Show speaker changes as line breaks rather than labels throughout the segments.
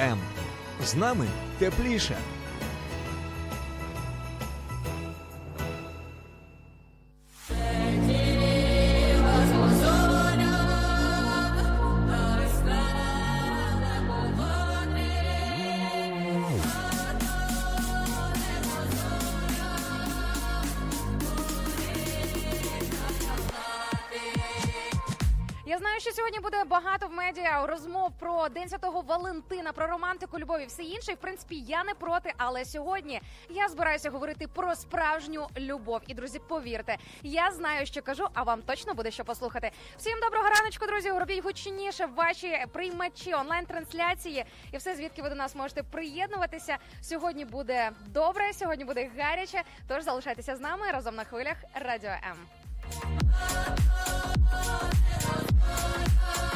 М. З нами тепліше.
Багато в медіа розмов про День Святого Валентина, про романтику, любов і все інше. І, в принципі, я не проти, але сьогодні я збираюся говорити про справжню любов. І друзі, повірте, я знаю, що кажу, а вам точно буде що послухати. Всім доброго раночку, друзі. Робіть гучніше ваші приймачі онлайн-трансляції і все, звідки ви до нас можете приєднуватися. Сьогодні буде добре, сьогодні буде гаряче. Тож залишайтеся з нами разом на хвилях Радіо М.
Виривали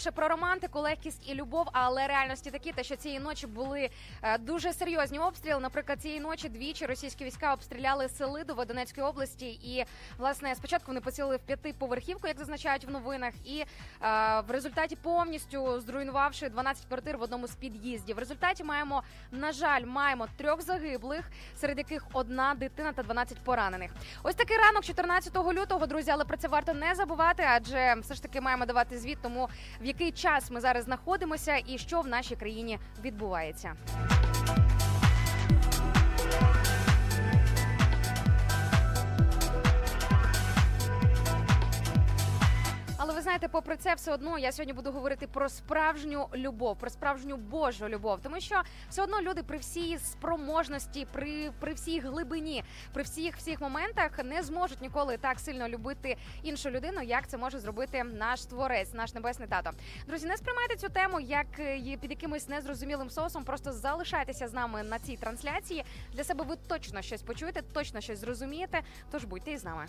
Більше про романтику, легкість і любов, але реальності такі, те, що цієї ночі були е, дуже серйозні обстріли. Наприклад, цієї ночі двічі російські війська обстріляли Селидово Донецької області, і власне спочатку вони поцілили в п'ятиповерхівку, як зазначають в новинах, і е, в результаті повністю зруйнувавши 12 квартир в одному з під'їздів. В результаті маємо, на жаль, маємо трьох загиблих, серед яких одна дитина та 12 поранених. Ось такий ранок, 14 лютого, друзі, але про це варто не забувати, адже все ж таки маємо давати звіт тому, в який час ми зараз знаходимося і що в нашій країні відбувається. Ви знаєте, попри це, все одно я сьогодні буду говорити про справжню любов, про справжню Божу любов, тому що все одно люди при всій спроможності, при, при всій глибині, при всіх всіх моментах не зможуть ніколи так сильно любити іншу людину, як це може зробити наш творець, наш небесний тато. Друзі, не сприймайте цю тему як е, під якимось незрозумілим соусом. Просто залишайтеся з нами на цій трансляції. Для себе ви точно щось почуєте, точно щось зрозумієте. Тож будьте із нами.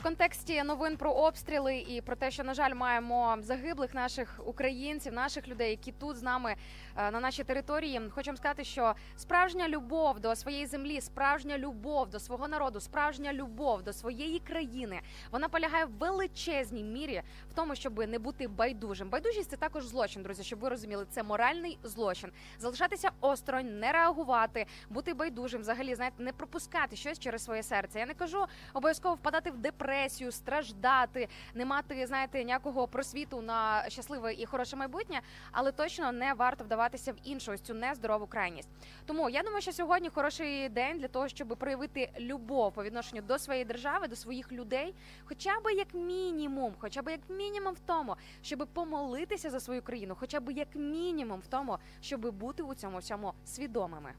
В контексті новин про обстріли і про те, що на жаль маємо загиблих наших українців, наших людей, які тут з нами на нашій території, хочу сказати, що справжня любов до своєї землі, справжня любов до свого народу, справжня любов до своєї країни, вона полягає в величезній мірі в тому, щоб не бути байдужим. Байдужість це також злочин, друзі. Щоб ви розуміли, це моральний злочин. Залишатися осторонь, не реагувати, бути байдужим, взагалі знаєте, не пропускати щось через своє серце. Я не кажу обов'язково впадати в депресію, страждати, не мати знаєте ніякого просвіту на щасливе і хороше майбутнє, але точно не варто вдаватися в іншу ось цю нездорову крайність. Тому я думаю, що сьогодні хороший день для того, щоб проявити любов по відношенню до своєї держави, до своїх людей, хоча б як мінімум, хоча б як мінімум в тому, щоб помолитися за свою країну, хоча б як мінімум в тому, щоб бути у цьому всьому свідомими.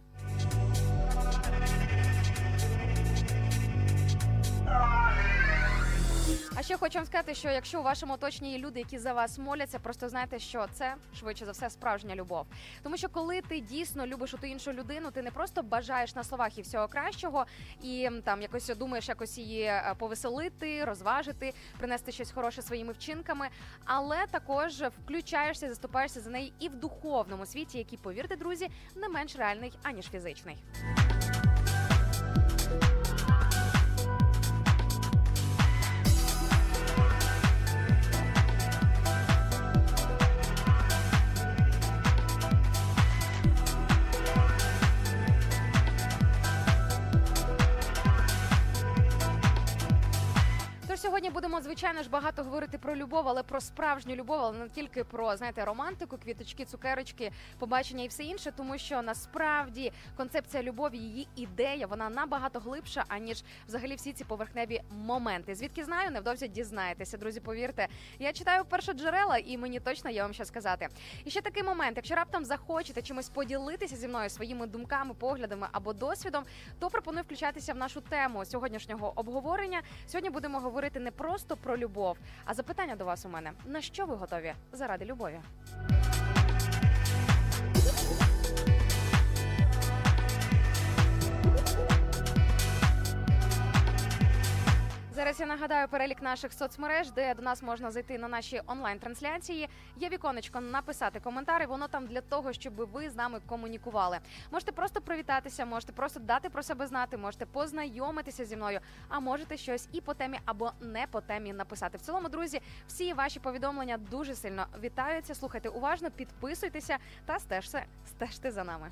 Ще хочу вам сказати, що якщо у вашому оточенні є люди, які за вас моляться, просто знайте, що це швидше за все справжня любов. Тому що коли ти дійсно любиш ту іншу людину, ти не просто бажаєш на словах і всього кращого, і там якось думаєш якось її е, повеселити, розважити, принести щось хороше своїми вчинками, але також включаєшся, заступаєшся за неї і в духовному світі, який, повірте, друзі, не менш реальний аніж фізичний. Сьогодні будемо звичайно ж багато говорити про любов, але про справжню любов, але не тільки про знаєте романтику, квіточки, цукерочки, побачення і все інше, тому що насправді концепція любові, її ідея, вона набагато глибша, аніж взагалі всі ці поверхневі моменти. Звідки знаю, невдовзі дізнаєтеся, друзі. Повірте, я читаю першоджерела, і мені точно є вам що сказати. І ще такий момент: якщо раптом захочете чимось поділитися зі мною своїми думками, поглядами або досвідом, то пропоную включатися в нашу тему сьогоднішнього обговорення. Сьогодні будемо говорити не просто про любов, а запитання до вас у мене: на що ви готові заради любові? Зараз я нагадаю перелік наших соцмереж, де до нас можна зайти на наші онлайн-трансляції. Є віконечко написати коментар, і воно там для того, щоб ви з нами комунікували. Можете просто привітатися, можете просто дати про себе знати, можете познайомитися зі мною, а можете щось і по темі або не по темі написати. В цілому, друзі, всі ваші повідомлення дуже сильно вітаються. Слухайте уважно, підписуйтеся та стежте, стежте за нами.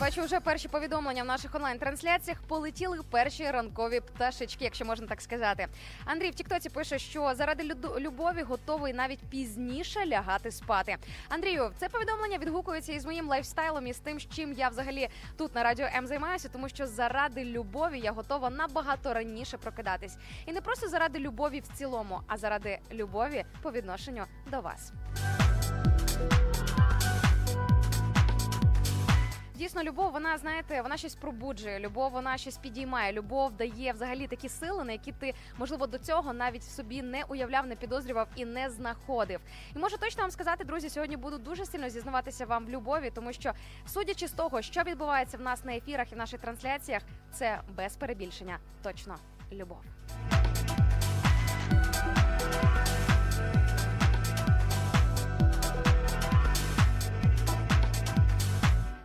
Бачу вже перші повідомлення в наших онлайн-трансляціях. Полетіли перші ранкові пташечки, якщо можна так сказати. Андрій в Тіктоці пише, що заради любові готовий навіть пізніше лягати спати. Андрію, це повідомлення відгукується із моїм лайфстайлом і з тим, чим я взагалі тут на радіо М займаюся, тому що заради любові я готова набагато раніше прокидатись. І не просто заради любові в цілому, а заради любові по відношенню до вас. Дійсно, любов, вона знаєте, вона щось пробуджує. Любов, вона щось підіймає. Любов дає взагалі такі сили, на які ти можливо до цього навіть собі не уявляв, не підозрював і не знаходив. І можу точно вам сказати, друзі, сьогодні буду дуже сильно зізнаватися вам в любові, тому що, судячи з того, що відбувається в нас на ефірах і в наших трансляціях, це без перебільшення точно любов.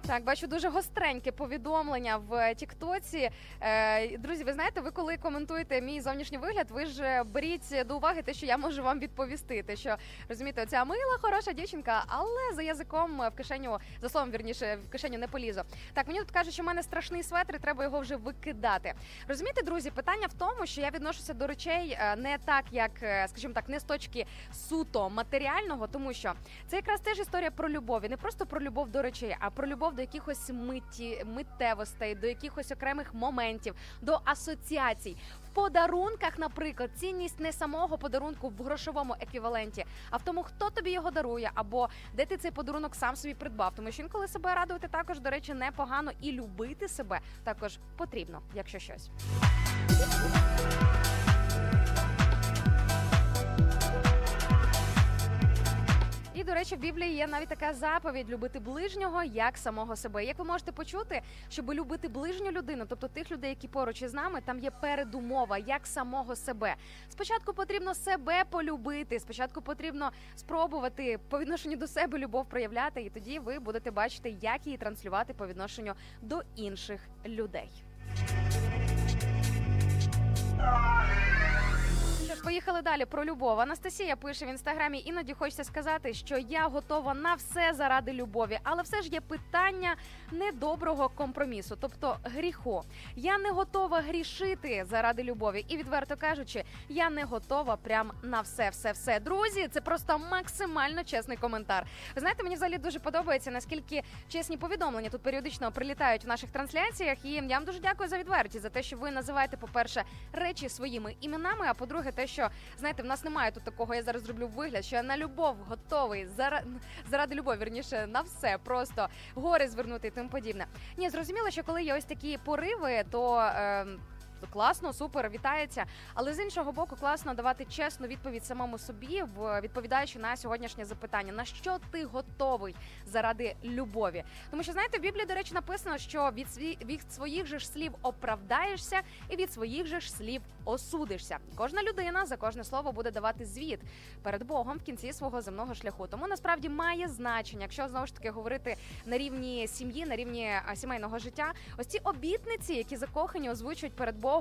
Так, бачу дуже гостреньке повідомлення в Тіктоці. Е, друзі, ви знаєте, ви коли коментуєте мій зовнішній вигляд, ви ж беріть до уваги те, що я можу вам відповісти. Те, що розумієте, оця мила, хороша дівчинка, але за язиком в кишеню, за словом вірніше, в кишеню не полізу. Так, мені тут кажуть, що в мене страшний светр, і треба його вже викидати. Розумієте, друзі, питання в тому, що я відношуся до речей е, не так, як, е, скажімо так, не з точки суто матеріального, тому що це якраз теж історія про любов, і не просто про любов до речей, а про любов до якихось митті, миттєвостей, до якихось окремих моментів, до асоціацій. В подарунках, наприклад, цінність не самого подарунку в грошовому еквіваленті, а в тому, хто тобі його дарує, або де ти цей подарунок сам собі придбав. Тому що інколи себе радувати також, до речі, непогано і любити себе також потрібно, якщо щось. І до речі, в Біблії є навіть така заповідь любити ближнього як самого себе. Як ви можете почути, щоб любити ближню людину, тобто тих людей, які поруч із нами, там є передумова як самого себе. Спочатку потрібно себе полюбити. Спочатку потрібно спробувати по відношенню до себе любов проявляти, і тоді ви будете бачити, як її транслювати по відношенню до інших людей. Поїхали далі про любов. Анастасія пише в інстаграмі. Іноді хочеться сказати, що я готова на все заради любові, але все ж є питання недоброго компромісу, тобто гріху. Я не готова грішити заради любові, і відверто кажучи, я не готова прям на все, все, все. Друзі, це просто максимально чесний коментар. Ви знаєте, мені взагалі дуже подобається, наскільки чесні повідомлення тут періодично прилітають в наших трансляціях. І я вам дуже дякую за відвертість, за те, що ви називаєте, по-перше, речі своїми іменами. А по-друге, те, що знаєте, в нас немає тут такого. Я зараз зроблю вигляд, що я на любов готовий заради, заради любові, вірніше на все, просто гори звернути і тим подібне. Ні, зрозуміло, що коли є ось такі пориви, то. Е, Класно, супер, вітається. Але з іншого боку, класно давати чесну відповідь самому собі, відповідаючи на сьогоднішнє запитання: на що ти готовий заради любові? Тому що знаєте, в Біблії, до речі, написано, що від сві... від своїх же ж слів оправдаєшся, і від своїх же ж слів осудишся. Кожна людина за кожне слово буде давати звіт перед Богом в кінці свого земного шляху. Тому насправді має значення, якщо знову ж таки говорити на рівні сім'ї, на рівні сімейного життя. Ось ці обітниці, які закохані озвучують перед Богом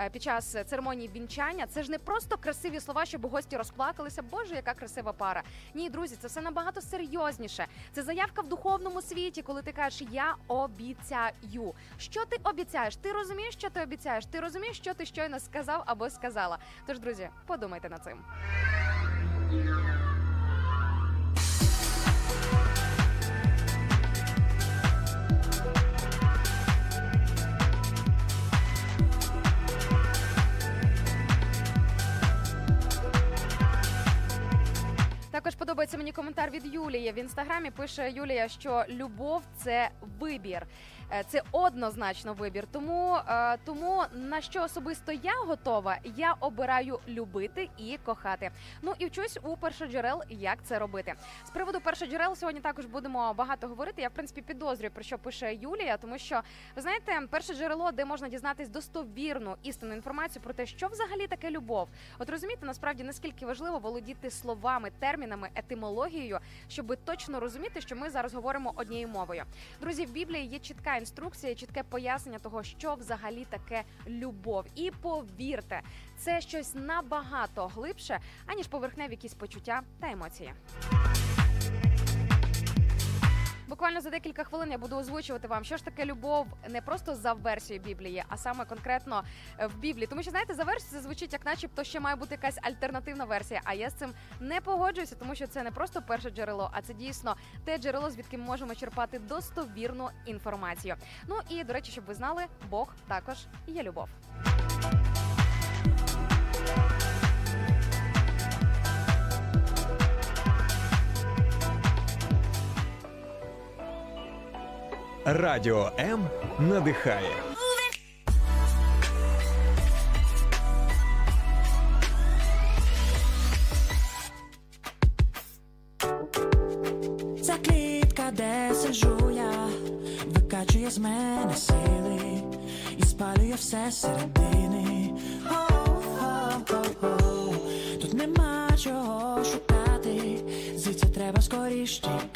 е, під час церемонії вінчання, це ж не просто красиві слова, щоб гості розплакалися. Боже, яка красива пара. Ні, друзі, це все набагато серйозніше. Це заявка в духовному світі, коли ти кажеш Я обіцяю. Що ти обіцяєш? Ти розумієш, що ти обіцяєш? Ти розумієш, що ти щойно сказав або сказала. Тож, друзі, подумайте над цим. Також подобається мені коментар від Юлії. В інстаграмі пише Юлія, що любов це вибір. Е, Це однозначно вибір. Тому, е, тому на що особисто я готова, я обираю любити і кохати. Ну і вчусь у першоджерел, як це робити. З приводу першоджерел сьогодні також будемо багато говорити. Я в принципі підозрюю про що пише Юлія, тому що ви знаєте, перше джерело, де можна дізнатись достовірну істинну інформацію про те, що взагалі таке любов. От розумієте, насправді наскільки важливо володіти словами, термінами, етимологією, щоб точно розуміти, що ми зараз говоримо однією мовою. Друзі, в Біблії є чітка інструкція, чітке пояснення того, що взагалі таке любов. І повірте, це щось набагато глибше, аніж поверхневі якісь почуття та емоції. Буквально за декілька хвилин я буду озвучувати вам, що ж таке любов не просто за версією Біблії, а саме конкретно е, в Біблії. Тому що знаєте, за версією це звучить як, начебто, ще має бути якась альтернативна версія. А я з цим не погоджуюся, тому що це не просто перше джерело, а це дійсно те джерело, звідки ми можемо черпати достовірну інформацію. Ну і до речі, щоб ви знали, Бог також є любов.
Радіо М надихає.
Ця клітка, де сиджу я, викачує з мене сили і спалює все середини. Тут нема чого шукати, звідси треба скоріш тікати.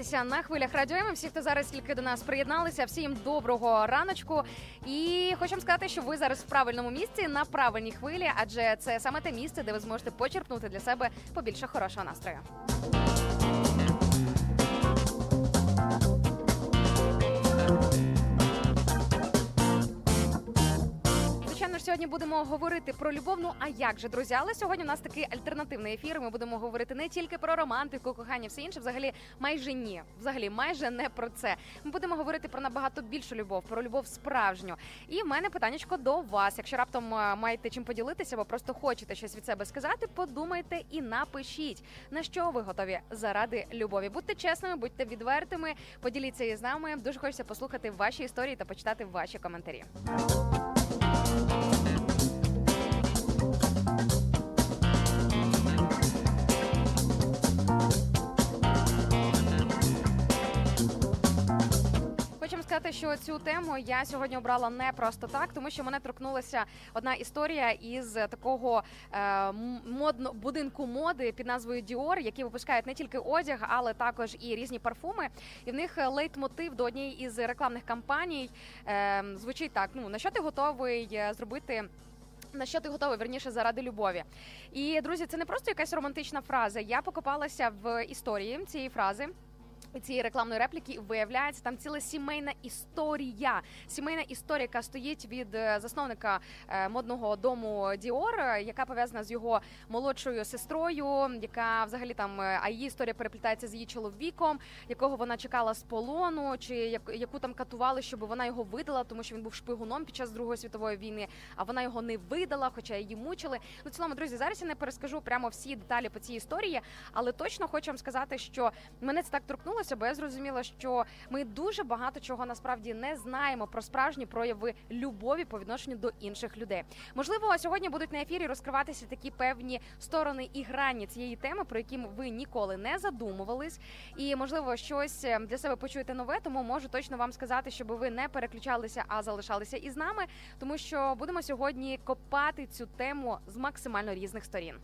Прокидатися на хвилях радіо. Всі, хто зараз тільки до нас приєдналися, всім доброго раночку. І хочу сказати, що ви зараз в правильному місці на правильній хвилі, адже це саме те місце, де ви зможете почерпнути для себе побільше хорошого настрою. Thank ж, сьогодні будемо говорити про любов. Ну а як же, друзі? Але сьогодні у нас такий альтернативний ефір. Ми будемо говорити не тільки про романтику, кохання, все інше. Взагалі, майже ні. Взагалі, майже не про це. Ми будемо говорити про набагато більшу любов, про любов справжню. І в мене питаннячко до вас. Якщо раптом е, маєте чим поділитися, або просто хочете щось від себе сказати, подумайте і напишіть, на що ви готові заради любові. Будьте чесними, будьте відвертими, поділіться із нами. Дуже хочеться послухати ваші історії та почитати ваші коментарі. Хочемо сказати, що цю тему я сьогодні обрала не просто так, тому що мене торкнулася одна історія із такого е, модно будинку моди під назвою Dior, які випускають не тільки одяг, але також і різні парфуми. І в них лейтмотив до однієї із рекламних кампаній е, звучить так: ну на що ти готовий е, зробити? На що ти готовий верніше заради любові? І друзі, це не просто якась романтична фраза. Я покопалася в історії цієї фрази. Цієї рекламної репліки виявляється там ціла сімейна історія. Сімейна історія, яка стоїть від е, засновника е, модного дому Діор, е, яка пов'язана з його молодшою сестрою, яка взагалі там а її історія переплітається з її чоловіком, якого вона чекала з полону, чи як- яку там катували, щоб вона його видала, тому що він був шпигуном під час Другої світової війни. А вона його не видала, хоча її мучили. Ну, цілому, друзі, зараз я не перескажу прямо всі деталі по цій історії, але точно хочу вам сказати, що мене це так торкнулося, бо я зрозуміла, що ми дуже багато чого насправді не знаємо про справжні прояви любові по відношенню до інших людей. Можливо, сьогодні будуть на ефірі розкриватися такі певні сторони і грані цієї теми, про які ви ніколи не задумувались, і можливо щось е, для себе почуєте нове. Тому можу точно вам сказати, щоб ви не переключалися, а залишалися із нами, тому що будемо сьогодні копати цю тему з максимально різних сторін.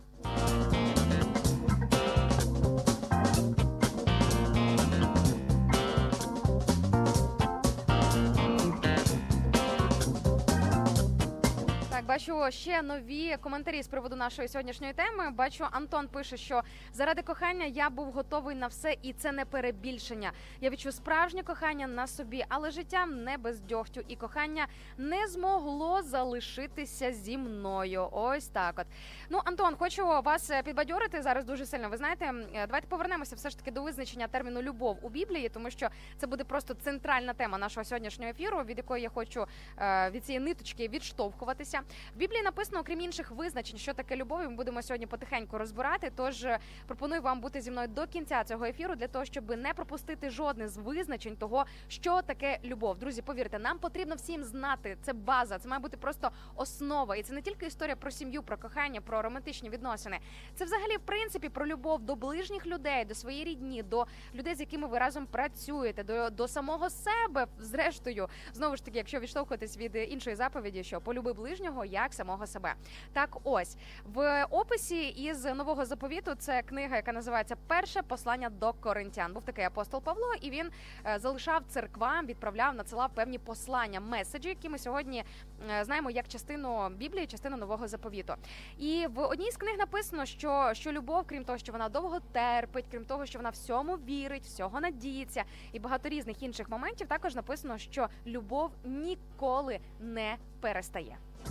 Бачу ще нові коментарі з приводу нашої сьогоднішньої теми. Бачу, Антон пише, що заради кохання я був готовий на все, і це не перебільшення. Я відчув справжнє кохання на собі, але життя не без дьогтю, і кохання не змогло залишитися зі мною. Ось так. От ну, Антон, хочу вас е, підбадьорити зараз дуже сильно. Ви знаєте, е, давайте повернемося все ж таки до визначення терміну любов у Біблії, тому що це буде просто центральна тема нашого сьогоднішнього ефіру, від якої я хочу е, від цієї ниточки відштовхуватися. В Біблії написано, окрім інших визначень, що таке любов, і ми будемо сьогодні потихеньку розбирати. Тож е, пропоную вам бути зі мною до кінця цього ефіру для того, щоб не пропустити жодне з визначень того, що таке любов. Друзі, повірте, нам потрібно всім знати. Це база, це має бути просто основа. І це не тільки історія про сім'ю, про кохання, про романтичні відносини. Це взагалі в принципі про любов до ближніх людей, до своєї рідні, до людей, з якими ви разом працюєте, до, до самого себе. Зрештою, знову ж таки, якщо відштовхуватись від іншої заповіді, що полюби ближнього як самого себе. Так, ось в описі із нового заповіту це книга, яка називається Перше послання до коринтян. Був такий апостол Павло, і він е, залишав церквам, відправляв, надсилав певні послання, меседжі, які ми сьогодні е, знаємо як частину Біблії, частину нового заповіту. І в одній з книг написано, що, що любов, крім того, що вона довго терпить, крім того, що вона всьому вірить, всього надіється, і багато різних інших моментів, також написано, що любов ніколи не перестає. え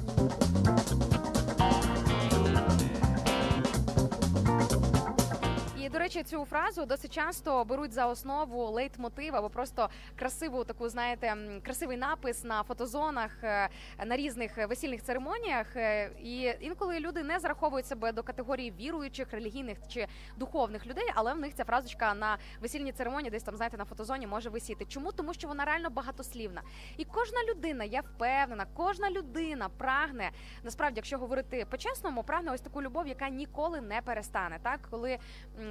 っ? І до речі, цю фразу досить часто беруть за основу лейтмотив або просто красиву таку, знаєте, красивий напис на фотозонах е, на різних весільних церемоніях. Е, І інколи люди не зараховують себе до категорії віруючих, релігійних чи духовних людей, але в них ця фразочка на весільній церемонії, десь там знаєте, на фотозоні може висіти. Чому? Тому що вона реально багатослівна. І кожна людина, я впевнена, кожна людина прагне насправді, якщо говорити по-чесному, прагне ось таку любов, яка ніколи не перестане. Так, коли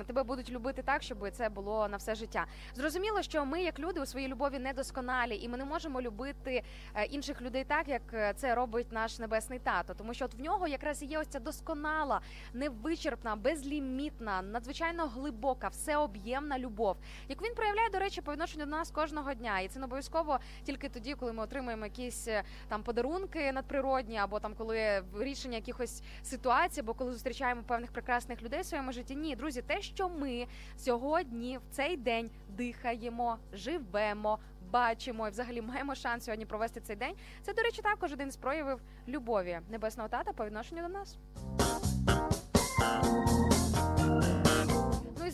тебе будуть любити так, щоб це було на все життя. Зрозуміло, що ми, як люди, у своїй любові недосконалі, і ми не можемо любити е, інших людей так, як е, це робить наш небесний тато. Тому що от в нього якраз є ось ця досконала, невичерпна, безлімітна, надзвичайно глибока, всеоб'ємна любов, яку він проявляє, до речі, по відношенню до нас кожного дня. І це не обов'язково тільки тоді, коли ми отримуємо якісь е, там подарунки надприродні, або там коли рішення якихось ситуацій, або коли зустрічаємо певних прекрасних людей в своєму житті. Ні, друзі, те, що ми сьогодні в цей день дихаємо, живемо. Бачимо і взагалі маємо шанс сьогодні провести цей день. Це, до речі, також один з проявів любові небесного тата по відношенню до нас.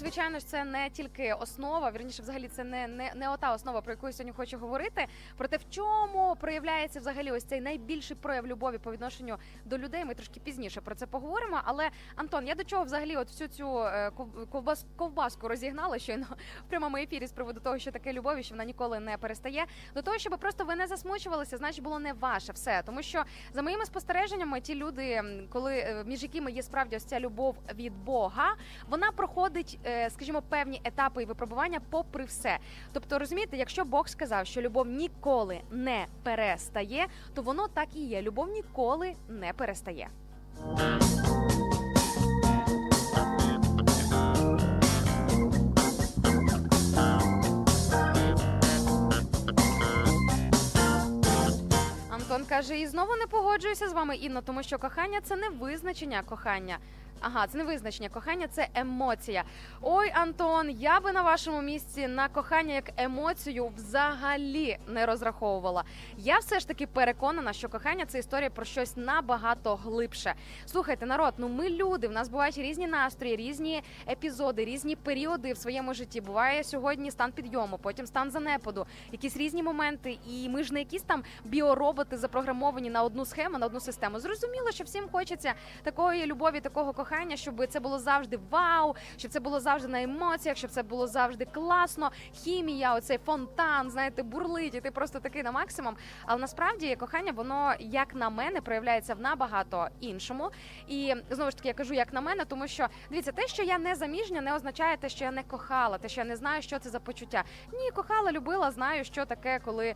Звичайно ж, це не тільки основа, вірніше, взагалі, це не, не, не ота основа, про яку я сьогодні хочу говорити. Проте в чому проявляється взагалі ось цей найбільший прояв любові по відношенню до людей. Ми трошки пізніше про це поговоримо. Але Антон, я до чого взагалі от всю цю е, ковбас, ковбаску розігнала щойно в прямому ефірі з приводу того, що таке любов і що вона ніколи не перестає. До того, щоб просто ви не засмучувалися, значить було не ваше все. Тому що за моїми спостереженнями, ті люди, коли е, між якими є справді ось ця любов від Бога, вона проходить, е, скажімо, певні етапи і випробування попри все. Тобто, розумієте, якщо Бог сказав, що любов ніколи не перестає, то воно так і є. Любов ніколи не перестає. Антон каже, і знову не погоджуюся з вами, Інно, тому що кохання це не визначення кохання. Ага, це не визначення кохання, це емоція. Ой, Антон, я би на вашому місці на кохання як емоцію взагалі не розраховувала. Я все ж таки переконана, що кохання це історія про щось набагато глибше. Слухайте, народ, ну ми люди. В нас бувають різні настрої, різні епізоди, різні періоди в своєму житті. Буває сьогодні стан підйому, потім стан занепаду, якісь різні моменти. І ми ж не якісь там біороботи запрограмовані на одну схему, на одну систему. Зрозуміло, що всім хочеться такої любові, такого кохання, щоб це було завжди вау, щоб це було завжди на емоціях, щоб це було завжди класно. Хімія, оцей фонтан, знаєте, бурлить, і ти просто такий на максимум. Але насправді кохання, воно як на мене проявляється в набагато іншому. І знову ж таки я кажу, як на мене, тому що дивіться, те, що я не заміжня, не означає те, що я не кохала, те, що я не знаю, що це за почуття. Ні, кохала, любила, знаю, що таке, коли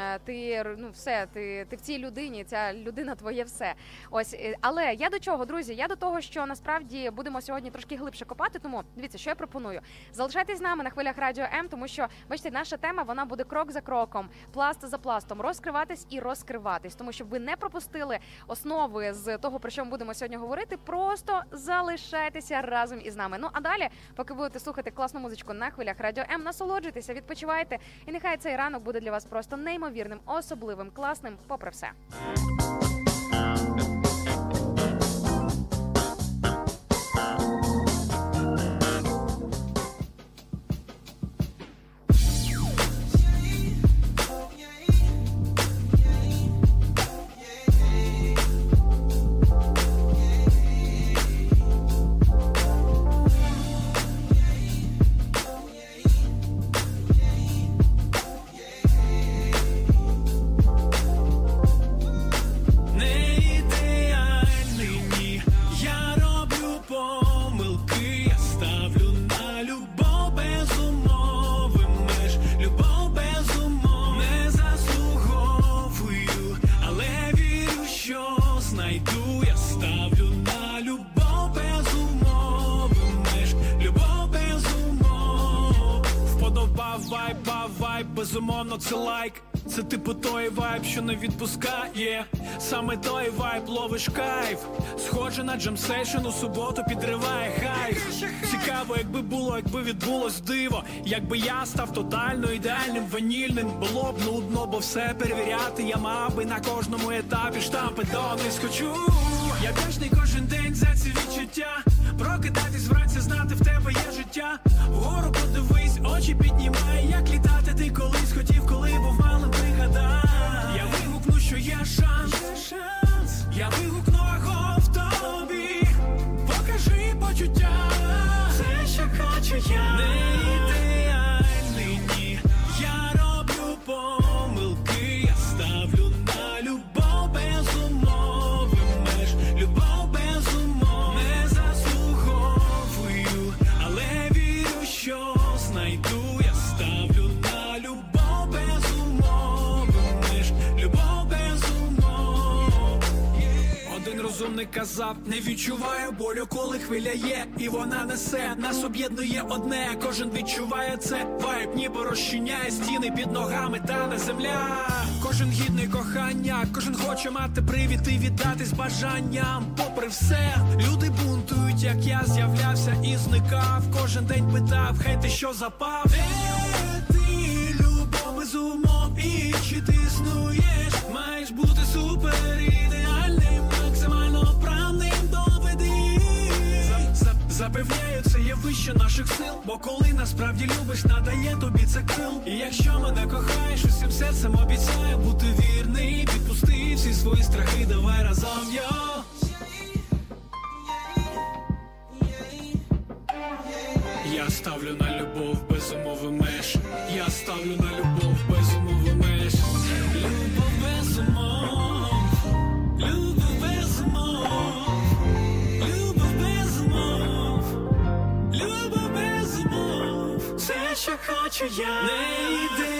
е, ти ну все, ти, ти в цій людині, ця людина твоє все. Ось, е, але я до чого, друзі? Я до того, що насправді будемо сьогодні трошки глибше копати. Тому дивіться, що я пропоную. Залишайтесь з нами на хвилях радіо М, тому що бачите, наша тема вона буде крок за кроком, пласт за пластом, розкриватись і розкриватись, тому щоб ви не пропустили основи з того, про що ми будемо сьогодні говорити. Просто залишайтеся разом із нами. Ну а далі, поки будете слухати класну музичку на хвилях радіо М, насолоджуйтеся, відпочивайте, і нехай цей ранок буде для вас просто неймовірним, особливим, класним, попри все.
Відпускає. Саме той вайб ловиш кайф. Схоже на джемсейшн у суботу підриває хайп. Цікаво, якби було, якби відбулось диво. Якби я став тотально ідеальним, ванільним, було б нудно, бо все перевіряти. Я мав би на кожному етапі штампи донись хочу. Я вдячний кожен день за ці відчуття. Прокидатись вранці, знати в тебе є життя. Вгору подивись, очі піднімай, як літати шанс. Казав, не відчуваю болю, коли хвиля є, і вона несе. Нас об'єднує одне, кожен відчуває це. Вайб ніби розчиняє стіни під ногами, та не земля. Кожен гідний кохання, кожен хоче мати привід і віддатись бажанням. Попри все, люди бунтують, як я з'являвся і зникав. Кожен день питав, хей, ти що запав? Де ти любов без умов і чи ти існуєш? Маєш бути супер Запевняю, це є вище наших сил. Бо коли насправді любиш, надає тобі це крил. І якщо мене кохаєш, усім серцем обіцяю бути вірний. Відпусти всі свої страхи, давай разом йо. Я ставлю на любов без умови меж. Що хочу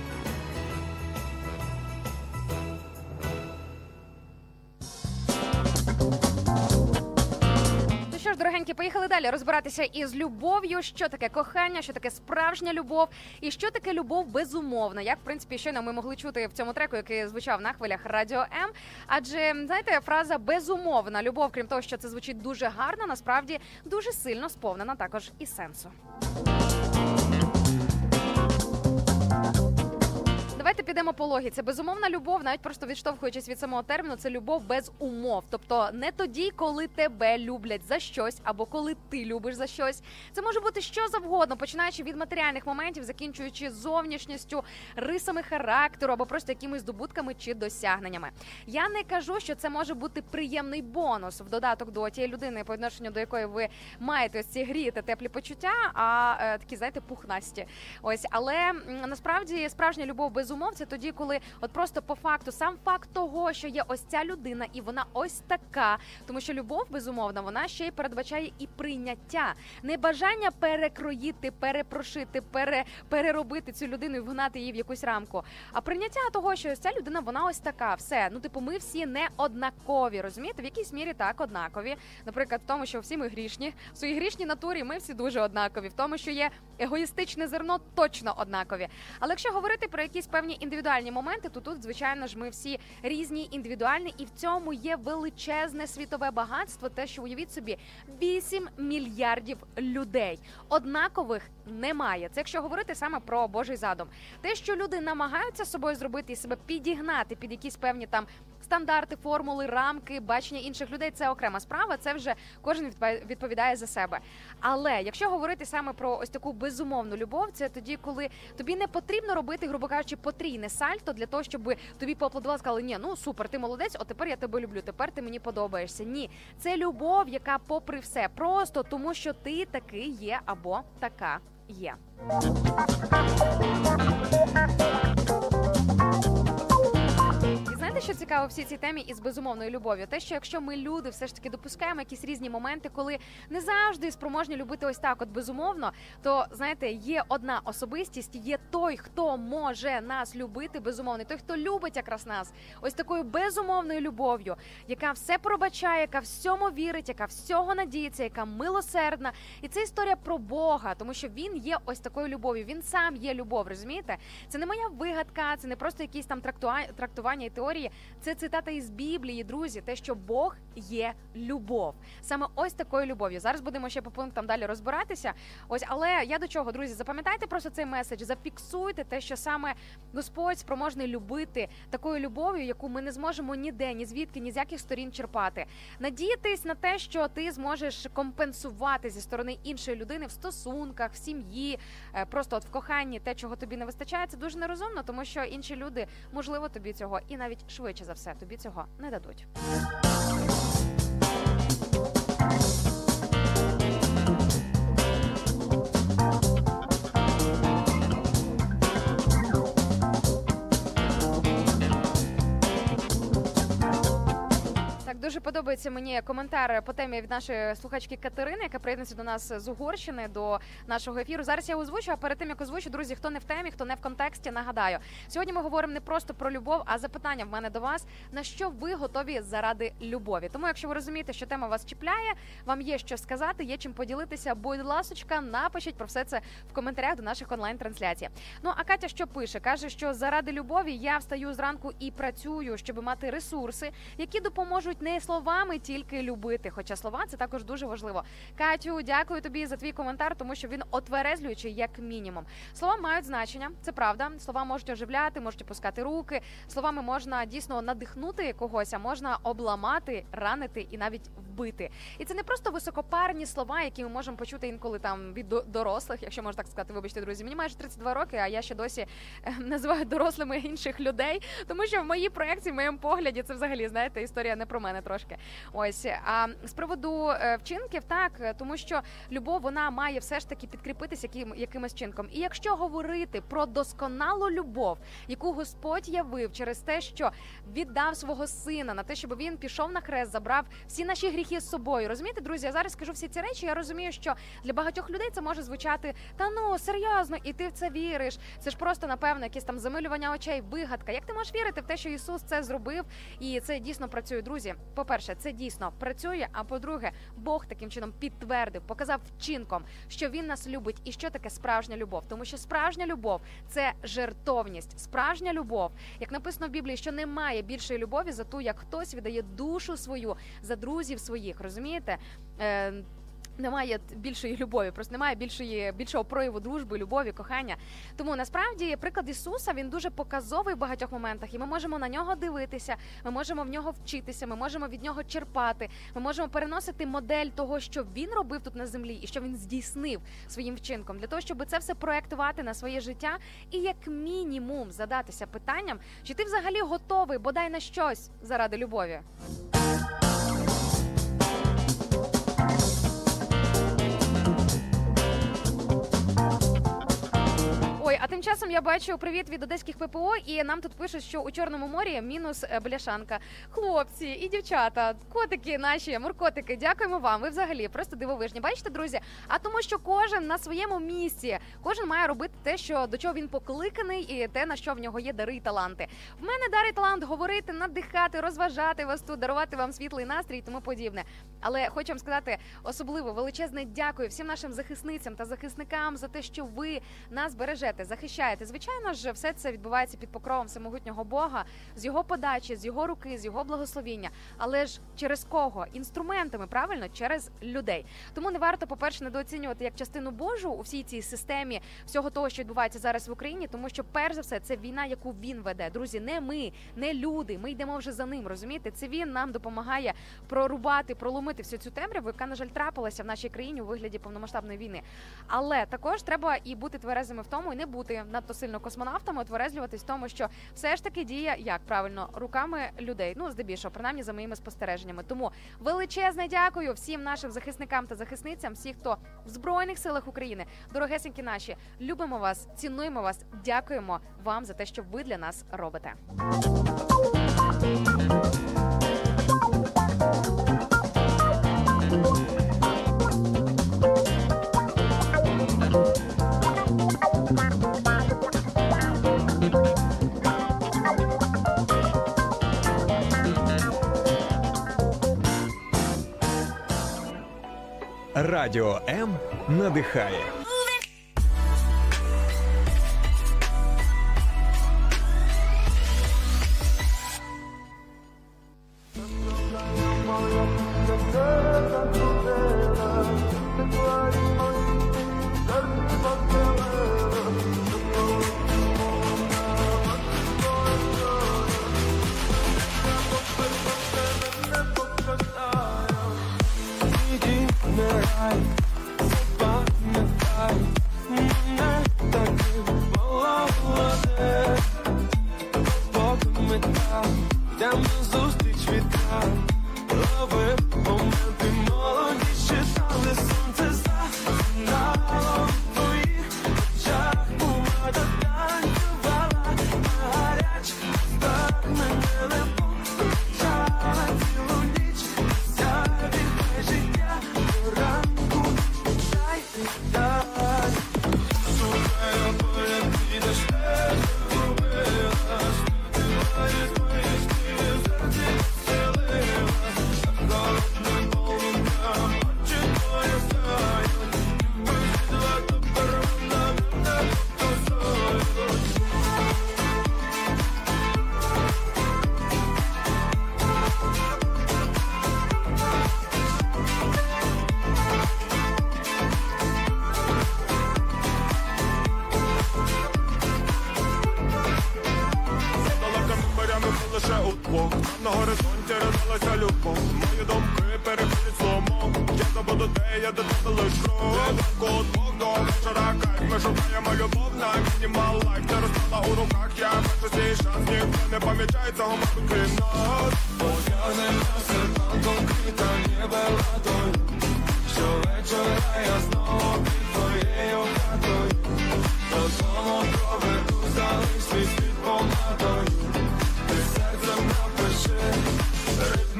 Дорогенькі, поїхали далі розбиратися із любов'ю, що таке кохання, що таке справжня любов, і що таке любов безумовна. Як в принципі щойно ми могли чути в цьому треку, який звучав на хвилях Радіо М. Адже знаєте, фраза безумовна любов, крім того, що це звучить дуже гарно, насправді дуже сильно сповнена також і сенсу. Давайте підемо по логіці. Безумовна любов, навіть просто відштовхуючись від самого терміну, це любов без умов. Тобто не тоді, коли тебе люблять за щось, або коли ти любиш за щось. Це може бути що завгодно, починаючи від матеріальних моментів, закінчуючи зовнішністю, рисами характеру або просто якимись здобутками чи досягненнями. Я не кажу, що це може бути приємний бонус в додаток до тієї людини, по відношенню до якої ви маєте ці гріти теплі почуття, а е, такі, знаєте, пухнасті. Ось, але насправді справжня любов без умов це тоді, коли от просто по факту, сам факт того, що є ось ця людина, і вона ось така, тому що любов безумовно, вона ще й передбачає і прийняття, не бажання перекроїти, перепрошити, пере, переробити цю людину і вгнати її в якусь рамку. А прийняття того, що ось ця людина, вона ось така, все. Ну, типу, ми всі не однакові, розумієте? В якійсь мірі так однакові. Наприклад, в тому, що всі ми грішні, в своїй грішній натурі ми всі дуже однакові. В тому, що є егоїстичне зерно, точно однакові. Але якщо говорити про якісь певні індивідуальні моменти, то тут, звичайно ж, ми всі різні, індивідуальні, і в цьому є величезне світове багатство. Те, що уявіть собі, 8 мільярдів людей однакових немає. Це якщо говорити саме про Божий задум. Те, що люди намагаються собою зробити і себе підігнати під якісь певні там стандарти, формули, рамки, бачення інших людей це окрема справа. Це вже кожен відповідає за себе. Але якщо говорити саме про ось таку безумовну любов, це тоді, коли тобі не потрібно робити, грубо кажучи, потрійне сальто для того, щоб тобі поаплодували, сказали, ні, ну супер, ти молодець, от тепер я тебе люблю, тепер ти мені подобаєшся. Ні, це любов, яка, попри все, просто тому, що ти такий є або така є. Що цікаво в всій цій темі із безумовною любов'ю? Те, що якщо ми люди все ж таки допускаємо якісь різні моменти, коли не завжди спроможні любити ось так, от безумовно, то знаєте, є одна особистість, є той, хто може нас любити безумовно, той, хто любить якраз нас, ось такою безумовною любов'ю, яка все пробачає, яка всьому вірить, яка всього надіється, яка милосердна. І це історія про Бога, тому що він є ось такою любов'ю. Він сам є любов, розумієте? Це не моя вигадка, це не просто якісь там трактування і теорії. Це цитата із Біблії, друзі. Те, що Бог є любов. Саме ось такою любов'ю. Зараз будемо ще по пунктам далі розбиратися. Ось, але я до чого, друзі, запам'ятайте просто цей меседж, зафіксуйте те, що саме Господь спроможний любити такою любов'ю, яку ми не зможемо ніде, ні звідки, ні з яких сторін черпати. Надіятись на те, що ти зможеш компенсувати зі сторони іншої людини в стосунках, в сім'ї, е, просто от в коханні, те, чого тобі не вистачає, це дуже нерозумно, тому що інші люди, можливо, тобі цього і навіть за все тобі цього не дадуть. Дуже подобається мені коментар по темі від нашої слухачки Катерини, яка приєднується до нас з Угорщини до нашого ефіру. Зараз я озвучу, а перед тим як озвучу, друзі, хто не в темі, хто не в контексті, нагадаю. Сьогодні ми говоримо не просто про любов, а запитання в мене до вас: на що ви готові заради любові? Тому, якщо ви розумієте, що тема вас чіпляє, вам є що сказати, є чим поділитися. Будь ласочка, напишіть про все це в коментарях до наших онлайн-трансляцій. Ну а Катя що пише? каже, що заради любові я встаю зранку і працюю, щоб мати ресурси, які допоможуть не словами тільки любити. Хоча слова це також дуже важливо. Катю, дякую тобі за твій коментар, тому що він отверезлюючий, як мінімум. Слова мають значення, це правда. Слова можуть оживляти, можуть опускати руки. Словами можна дійсно надихнути когось, а можна обламати, ранити і навіть вбити. І це не просто високопарні слова, які ми можемо почути інколи там від дорослих, якщо можна так сказати. Вибачте, друзі, мені майже 32 роки, а я ще досі е, називаю дорослими інших людей, тому що в моїй проекції, в моєму погляді, це взагалі знаєте, історія не про мене трошки. Ось а з приводу е, вчинків, так тому що любов вона має все ж таки підкріпитися яким, якимось чинком. І якщо говорити про досконалу любов, яку Господь явив через те, що віддав свого сина на те, щоб він пішов на хрест, забрав всі наші гріхи з собою. Розумієте, друзі, я зараз скажу всі ці речі. Я розумію, що для багатьох людей це може звучати та ну серйозно, і ти в це віриш. Це ж просто напевно якесь там замилювання очей, вигадка. Як ти можеш вірити в те, що Ісус це зробив, і це дійсно працює, друзі? По-перше, це дійсно працює. А по-друге, Бог таким чином підтвердив, показав вчинком, що він нас любить, і що таке справжня любов. Тому що справжня любов це жертовність, справжня любов, як написано в Біблії, що немає більшої любові за ту, як хтось віддає душу свою за друзів своїх. Розумієте? Немає більшої любові, просто немає більшої більшого прояву дружби, любові, кохання. Тому насправді приклад Ісуса він дуже показовий в багатьох моментах, і ми можемо на нього дивитися. Ми можемо в нього вчитися, ми можемо від нього черпати. Ми можемо переносити модель того, що він робив тут на землі, і що він здійснив своїм вчинком, для того, щоб це все проектувати на своє життя, і як мінімум задатися питанням, чи ти взагалі готовий бодай на щось заради любові. Ой, а тим часом я бачу привіт від одеських ППО, і нам тут пишуть, що у Чорному морі мінус е, бляшанка. Хлопці і дівчата, котики наші, муркотики, дякуємо вам. Ви взагалі просто дивовижні. Бачите, друзі? А тому, що кожен на своєму місці, кожен має робити те, що до чого він покликаний, і те, на що в нього є дари і таланти. В мене дар і талант говорити, надихати, розважати вас тут, дарувати вам світлий настрій і тому подібне. Але хочу вам сказати особливо величезне дякую всім нашим захисницям та захисникам за те, що ви нас бережете, захищаєте. Звичайно ж, все це відбувається під покровом всемогутнього Бога, з його подачі, з його руки, з його благословіння. Але ж через кого? Інструментами, правильно, через людей. Тому не варто, по-перше, недооцінювати як частину Божу у всій цій системі всього того, що відбувається зараз в Україні, тому що перш за все це війна, яку він веде. Друзі, не ми, не люди. Ми йдемо вже за ним. Розумієте? Це він нам допомагає прорубати, проломити всю цю темряву, яка на жаль трапилася в нашій країні у вигляді повномасштабної війни. Але також треба і бути тверезими в тому, і не бути надто сильно космонавтами, отверезлюватись в тому, що все ж таки діє як правильно руками людей. Ну здебільшого, принаймні за моїми спостереженнями. Тому величезне дякую всім нашим захисникам та захисницям, всіх, хто в збройних силах України, дорогесенькі наші, любимо вас, цінуємо вас, дякуємо вам за те, що ви для нас робите.
Радіо М надихає.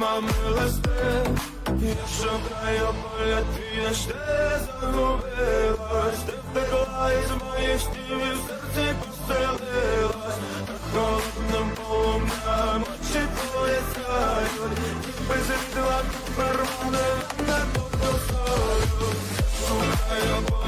Ритмами листи Я шукаю поля твій, аж ти загубилась. Ти втекла із моїх снів і в серці поселилась. Так холодним полум'ям очі твої сяють. Ніби світла тепер вони не покусають Шукаю поля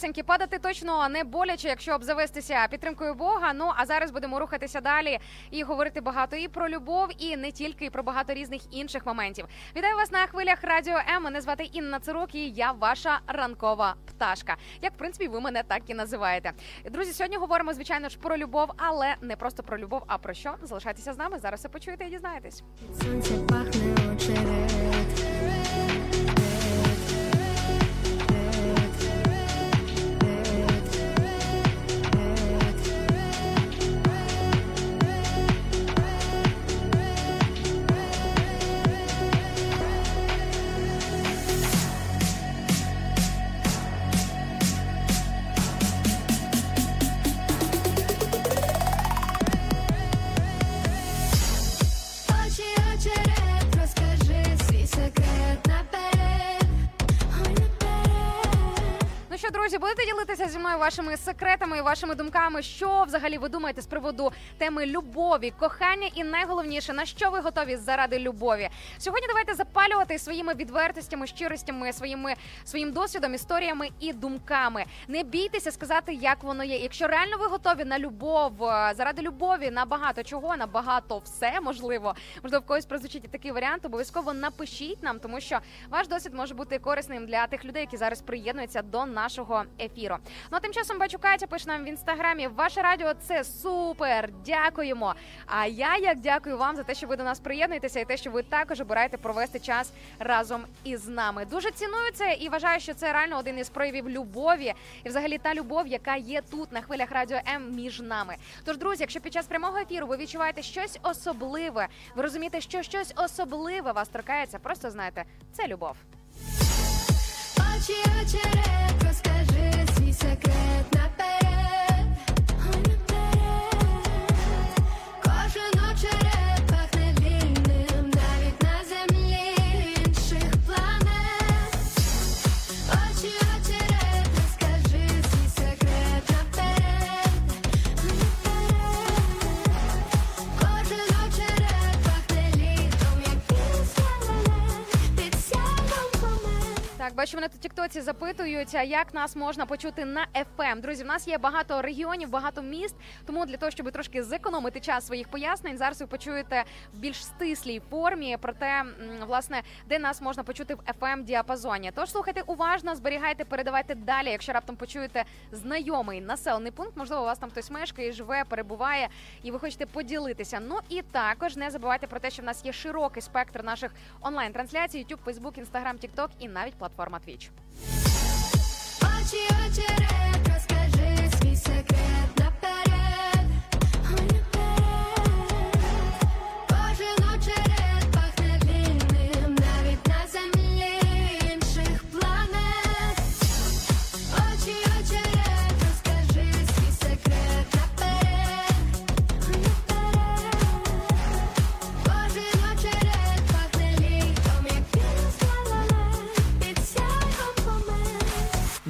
Так,
падати
точно не боляче, якщо обзавестися підтримкою Бога. Ну а зараз будемо рухатися далі і говорити багато і про любов, і не тільки і про багато різних інших моментів. Вітаю вас на хвилях Радіо М. Мене звати Інна Цирук, і я ваша ранкова пташка. Як в принципі ви мене так і називаєте. Друзі, сьогодні говоримо звичайно ж про любов, але не просто про любов, а про що? Залишайтеся з нами. Зараз все почуєте і дізнаєтесь.
Сонце пахне очерет.
Будете ділитися зі мною вашими секретами і вашими думками, що взагалі ви думаєте з приводу теми любові, кохання і найголовніше, на що ви готові заради любові? Сьогодні давайте запалювати своїми відвертостями, щиростями, своїми своїм досвідом, історіями і думками. Не бійтеся сказати, як воно є. Якщо реально ви готові на любов, е, заради любові, на багато чого, на багато все можливо, можливо, в когось прозвучить такий варіант. Обов'язково напишіть нам, тому що ваш досвід може бути корисним для тих людей, які зараз приєднуються до нашого ефіру. Ну а тим часом бачу Катя пише нам в інстаграмі. Ваше радіо це супер. Дякуємо. А я як дякую вам за те, що ви до нас приєднуєтеся, і те, що ви також обираєте провести час разом із нами. Дуже ціную це і вважаю, що це реально один із проявів любові, і взагалі та любов, яка є тут на хвилях радіо М між нами. Тож, друзі, якщо під час прямого ефіру ви відчуваєте щось особливе, ви розумієте, що щось особливе вас торкається, просто знайте, це любов.
Очі очерет, розкажи свій секрет
бачу, мене тут Тіктоці запитують, як нас можна почути на FM. Друзі, в нас є багато регіонів, багато міст. Тому для того, щоб трошки зекономити час своїх пояснень, зараз ви почуєте в більш стислій формі про те, власне, де нас можна почути в fm діапазоні. Тож слухайте уважно, зберігайте, передавайте далі. Якщо раптом почуєте знайомий населений пункт, можливо, у вас там хтось мешкає, живе, перебуває, і ви хочете поділитися. Ну і також не забувайте про те, що в нас є широкий спектр наших онлайн-трансляцій: YouTube, Facebook, Instagram, TikTok і навіть платформа Twitch.
очи, рэп, расскажи свой секрет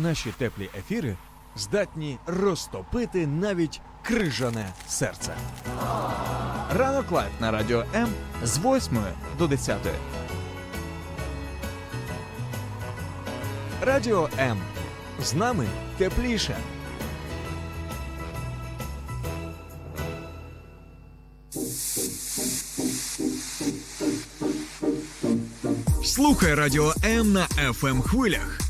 Наші теплі ефіри здатні розтопити навіть крижане серце. Ранок live на радіо М з 8 до 10. Радіо М. З нами тепліше.
Слухай радіо М на fm хвилях.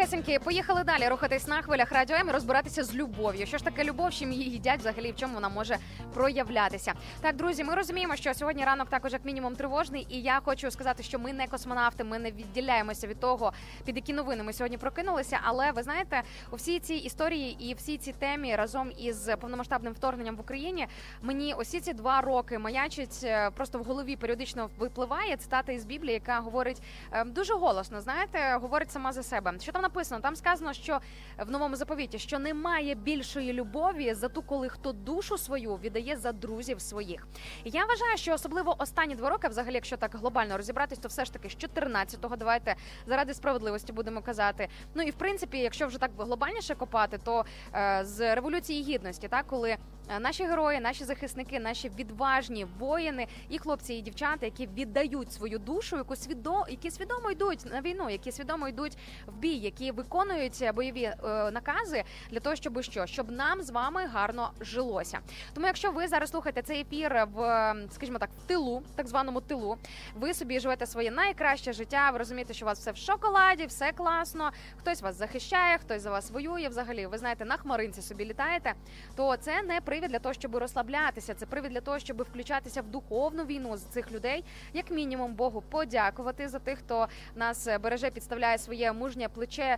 Дорогесенькі, поїхали далі рухатись на хвилях радіо М і розбиратися з любов'ю. Що ж таке любов, чим її їдять, взагалі в чому вона може проявлятися? Так, друзі, ми розуміємо, що сьогодні ранок також як мінімум тривожний, і я хочу сказати, що ми не космонавти, ми не відділяємося від того, під які новини ми сьогодні прокинулися. Але ви знаєте, у всій цій історії і всій цій темі разом із повномасштабним вторгненням в Україні мені усі ці два роки маячить е, просто в голові періодично випливає цитата із Біблії, яка говорить е, дуже голосно. Знаєте, говорить сама за себе. Що там написано? Там сказано, що в новому заповіті, що немає більшої любові за ту, коли хто душу свою віддає за друзів своїх. Я вважаю, що особливо останні два роки, взагалі, якщо так глобально розібратись, то все ж таки з 14-го, давайте заради справедливості будемо казати. Ну і в принципі, якщо вже так глобальніше копати, то е, з революції гідності, так коли е, наші герої, наші захисники, наші відважні воїни, і хлопці, і дівчата, які віддають свою душу, яку свідо, які свідомо йдуть на війну, які свідомо йдуть в бій, які виконують бойові е, накази для того, щоб що? Щоб нам з вами гарно жилося. Тому, якщо ви зараз слухаєте цей ефір в, е, скажімо так, в тилу, так званому тилу, ви собі живете своє найкраще життя. Ви розумієте, що у вас все в шоколаді, все класно. Хтось вас захищає, хтось за вас воює. Взагалі, ви знаєте, на хмаринці собі літаєте. То це не привід для того, щоб розслаблятися. Це привід для того, щоб включатися в духовну війну з цих людей, як мінімум Богу подякувати за тих, хто нас е, береже, підставляє своє мужнє плече,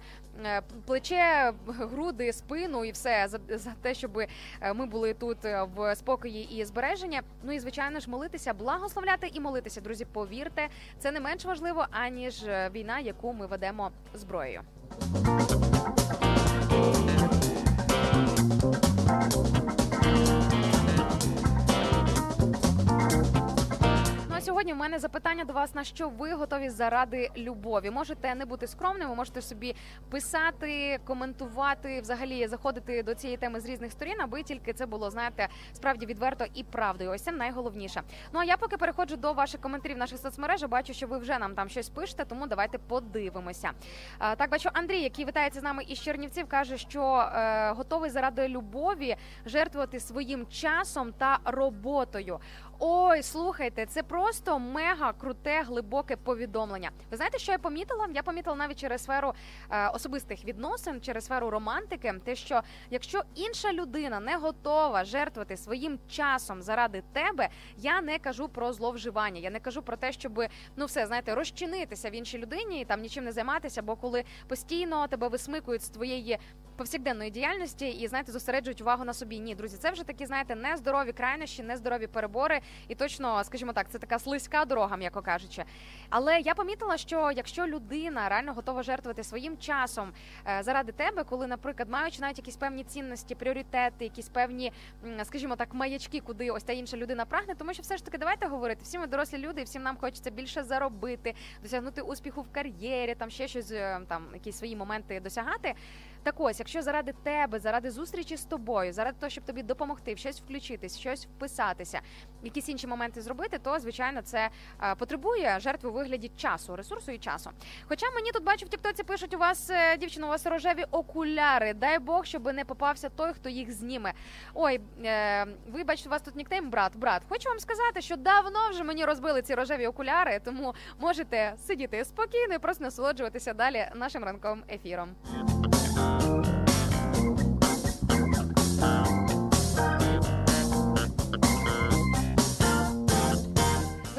е, плече, груди, спину і все за, за те, щоб е, ми були тут е, в спокої і збереження. Ну і звичайно ж молитися, благословляти і молитися. Друзі, повірте, це не менш важливо аніж війна, яку ми ведемо зброєю. Thank а сьогодні в мене запитання до вас: на що ви готові заради любові? Можете не бути скромними, можете собі писати, коментувати, взагалі заходити до цієї теми з різних сторін, аби тільки це було, знаєте, справді відверто і правдою. Ось це найголовніше. Ну а я поки переходжу до ваших коментарів наших соцмережах, бачу, що ви вже нам там щось пишете, тому давайте подивимося. Так, бачу, Андрій, який вітається з нами із Чернівців, каже, що е, готовий заради любові жертвувати своїм часом та роботою. Ой, слухайте, це просто мега круте, глибоке повідомлення. Ви знаєте, що я помітила? Я помітила навіть через сферу е, особистих відносин, через сферу романтики, те, що якщо інша людина не готова жертвувати своїм часом заради тебе, я не кажу про зловживання. Я не кажу про те, щоб ну все знаєте, розчинитися в іншій людині і там нічим не займатися. Бо коли постійно тебе висмикують з твоєї повсякденної діяльності і знаєте, зосереджують увагу на собі. Ні, друзі, це вже такі, знаєте, нездорові крайнощі, нездорові перебори, і точно, скажімо так, це така слизька дорога, м'яко кажучи. Але я помітила, що якщо людина реально готова жертвувати своїм часом е, заради тебе, коли, наприклад, маючи навіть якісь певні цінності, пріоритети, якісь певні, скажімо так, маячки, куди ось та інша людина прагне, тому що все ж таки давайте говорити. Всі ми дорослі люди, всім нам хочеться більше заробити, досягнути успіху в кар'єрі, там ще щось е, там, якісь свої моменти досягати. Так ось, якщо заради тебе, заради зустрічі з тобою, заради того, щоб тобі допомогти, в щось включитись, щось вписатися, якісь інші моменти зробити, то звичайно це е, потребує жертви у вигляді часу, ресурсу і часу. Хоча мені тут бачу в Тіктоці пишуть, у вас е, дівчина, у вас рожеві окуляри. Дай Бог, щоб не попався той, хто їх зніме. Ой, е, ви бачите, у вас тут нікнейм брат. Брат, хочу вам сказати, що давно вже мені розбили ці рожеві окуляри, тому можете сидіти спокійно і просто насолоджуватися далі нашим ранковим ефіром.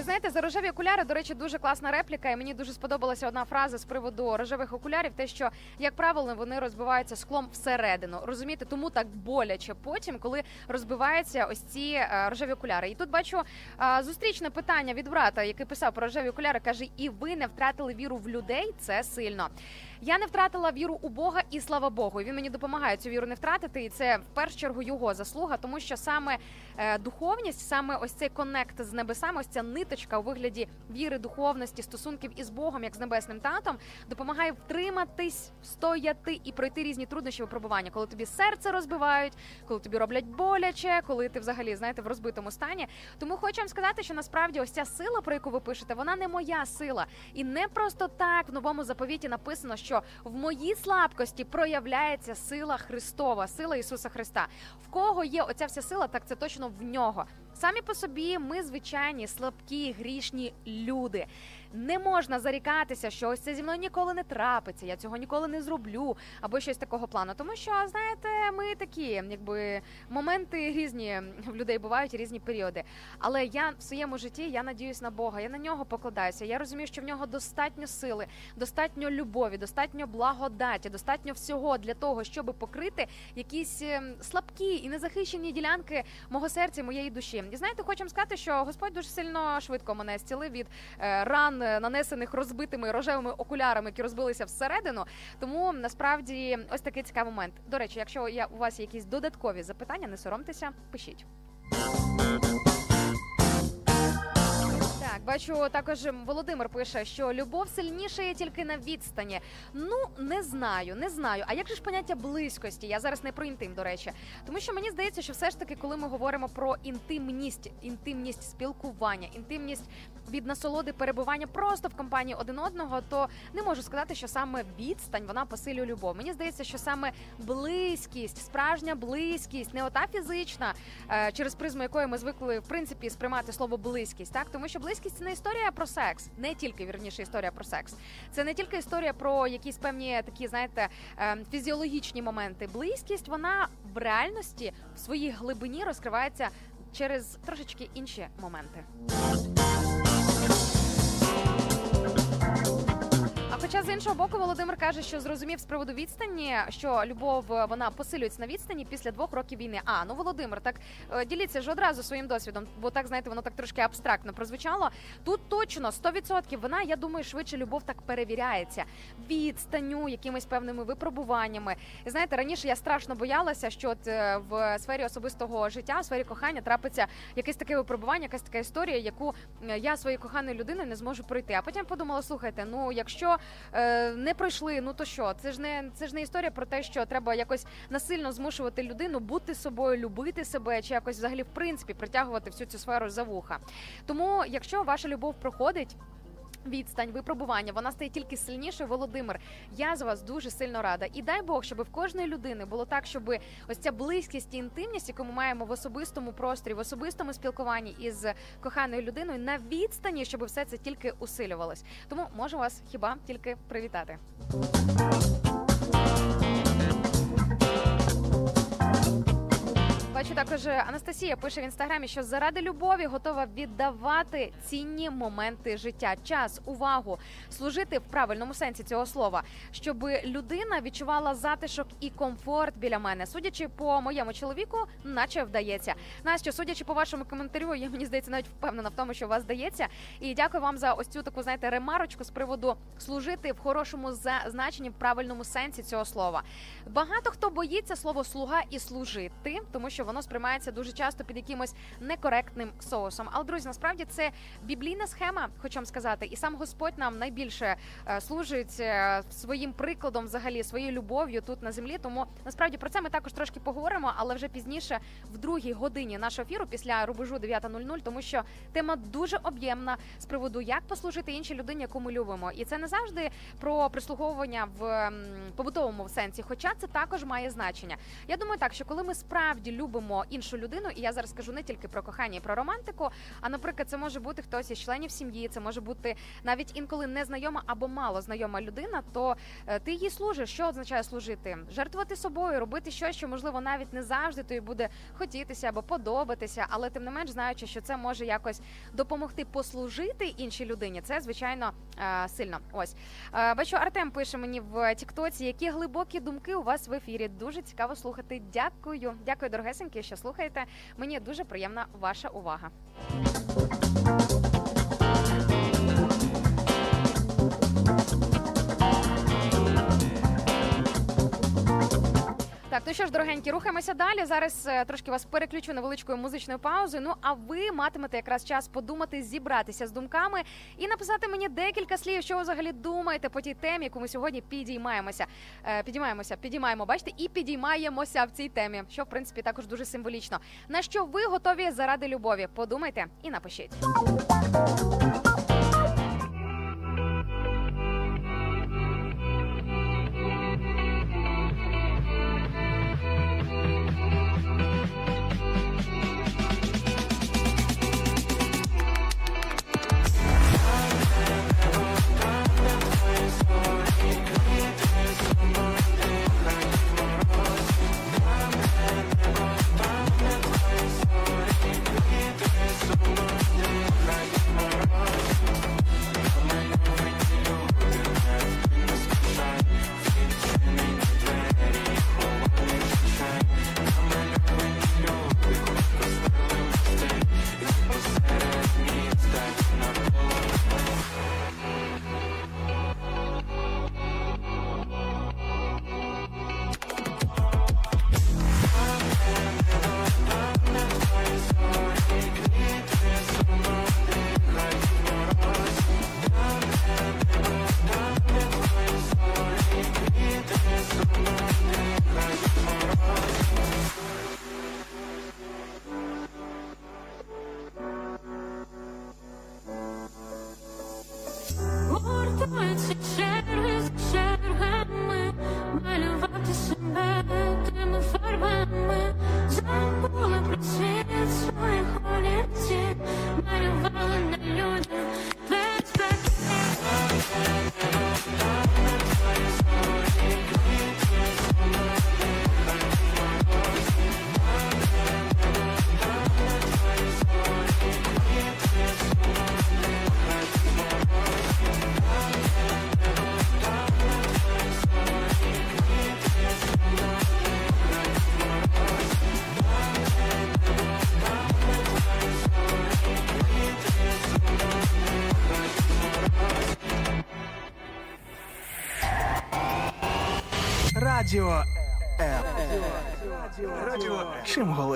Знаєте, за рожеві окуляри, до речі, дуже класна репліка, і мені дуже сподобалася одна фраза з приводу рожевих окулярів. Те, що як правило вони розбиваються склом всередину. Розумієте, тому так боляче потім, коли розбиваються ось ці е, рожеві окуляри. І тут бачу е, зустрічне питання від брата, який писав про рожеві окуляри. каже: і ви не втратили віру в людей? Це сильно. Я не втратила віру у Бога, і слава Богу. Він мені допомагає цю віру не втратити, і це в першу чергу його заслуга, тому що саме е, духовність, саме ось цей connect з небесами, ось ця ниточка у вигляді віри, духовності, стосунків із Богом, як з небесним татом, допомагає втриматись, стояти і пройти різні труднощі випробування, коли тобі серце розбивають, коли тобі роблять боляче, коли ти взагалі знаєте в розбитому стані. Тому хочу вам сказати, що насправді ось ця сила, про яку ви пишете, вона не моя сила, і не просто так в новому заповіті написано, що в моїй слабкості проявляється сила Христова, сила Ісуса Христа. В кого є оця вся сила, так це точно в нього. Самі по собі ми звичайні слабкі, грішні люди. Не можна зарікатися, що ось це зі мною ніколи не трапиться, я цього ніколи не зроблю, або щось такого плану. Тому що, знаєте, ми такі, якби моменти різні в людей бувають різні періоди. Але я в своєму житті я надіюсь на Бога, я на нього покладаюся. Я розумію, що в нього достатньо сили, достатньо любові, достатньо благодаті, достатньо всього для того, щоб покрити якісь ем, слабкі і незахищені ділянки мого серця, моєї душі. І знаєте, хочу сказати, що Господь дуже сильно швидко мене зцілив від е, ран, е, нанесених розбитими рожевими окулярами, які розбилися всередину. Тому насправді ось такий цікавий момент. До речі, якщо я у вас є якісь додаткові запитання, не соромтеся, пишіть. Так, бачу також Володимир пише, що любов сильніша є тільки на відстані. Ну не знаю, не знаю. А як же ж поняття близькості? Я зараз не про інтим, до речі, тому що мені здається, що все ж таки, коли ми говоримо про інтимність, інтимність спілкування, інтимність від насолоди перебування просто в компанії один одного, то не можу сказати, що саме відстань вона посилює любов. Мені здається, що саме близькість, справжня близькість, не ота фізична, е, через призму якої ми звикли в принципі сприймати слово близькість, так тому що близькість це не історія про секс, не тільки вірніше історія про секс. Це не тільки історія про якісь певні такі, знаєте, е, фізіологічні моменти. Близькість вона в реальності в своїй глибині розкривається через трошечки інші моменти. Хоча з іншого боку, Володимир каже, що зрозумів з приводу відстані, що любов е, вона посилюється на відстані після двох років війни. А ну Володимир, так е, діліться ж одразу своїм досвідом, бо так знаєте, воно так трошки абстрактно прозвучало. Тут точно 100% вона, я думаю, швидше любов так перевіряється відстанню, якимись певними випробуваннями. І знаєте, раніше я страшно боялася, що от е, в сфері особистого життя, в сфері кохання трапиться якесь таке випробування, якась така історія, яку я своєю коханою людиною не зможу пройти. А потім подумала: слухайте, ну якщо не пройшли, ну то що? Це ж не це ж не історія про те, що треба якось насильно змушувати людину бути собою, любити себе, чи якось взагалі в принципі притягувати всю цю сферу за вуха. Тому, якщо ваша любов проходить. Відстань випробування, вона стає тільки сильнішою. Володимир, я за вас дуже сильно рада. І дай Бог, щоб в кожної людини було так, щоб ось ця близькість і інтимність, яку ми маємо в особистому просторі, в особистому спілкуванні із коханою людиною на відстані, щоб все це тільки усилювалось. Тому можу вас хіба тільки привітати. Бачу також Анастасія пише в інстаграмі, що заради любові готова віддавати цінні моменти життя, час, увагу, служити в правильному сенсі цього слова, щоб людина відчувала затишок і комфорт біля мене. Судячи по моєму чоловіку, наче вдається. Настя, судячи по вашому коментарю, я мені здається навіть впевнена в тому, що у вас вдається. І дякую вам за ось цю таку знаєте ремарочку з приводу служити в хорошому значенні, в правильному сенсі цього слова. Багато хто боїться слово слуга і служити, тому що воно сприймається дуже часто під якимось некоректним соусом. Але друзі, насправді це біблійна схема, хочу вам сказати, і сам Господь нам найбільше е, служить е, своїм прикладом, взагалі своєю любов'ю тут на землі. Тому насправді про це ми також трошки поговоримо, але вже пізніше, в другій годині нашого ефіру, після рубежу 9.00, тому що тема дуже об'ємна з приводу, як послужити іншій людині, яку ми любимо, і це не завжди про прислуговування в побутовому сенсі, хоча це також має значення. Я думаю, так що коли ми справді любимо іншу людину, і я зараз скажу не тільки про кохання і про романтику, а наприклад, це може бути хтось із членів сім'ї, це може бути навіть інколи незнайома або мало знайома людина, то е, ти їй служиш. Що означає служити? Жертвувати собою, робити щось, що можливо навіть не завжди тобі буде хотітися або подобатися, але тим не менш знаючи, що це може якось допомогти послужити іншій людині. Це звичайно е, сильно. Ось Е, бачу, Артем пише мені в Тіктоці, які глибокі думки у вас в ефірі. Дуже цікаво слухати. Дякую, дякую, дорогесенькі, що слухаєте. Мені дуже приємна ваша увага. Так, ну що ж, дорогенькі, рухаємося далі. Зараз е, трошки вас переключу невеличкою музичною паузою. Ну а ви матимете якраз час подумати, зібратися з думками і написати мені декілька слів, що ви взагалі думаєте по тій темі, яку ми сьогодні підіймаємося. Е, підіймаємося, підіймаємо, бачите, і підіймаємося в цій темі, що в принципі також дуже символічно. На що ви готові заради любові? Подумайте і напишіть.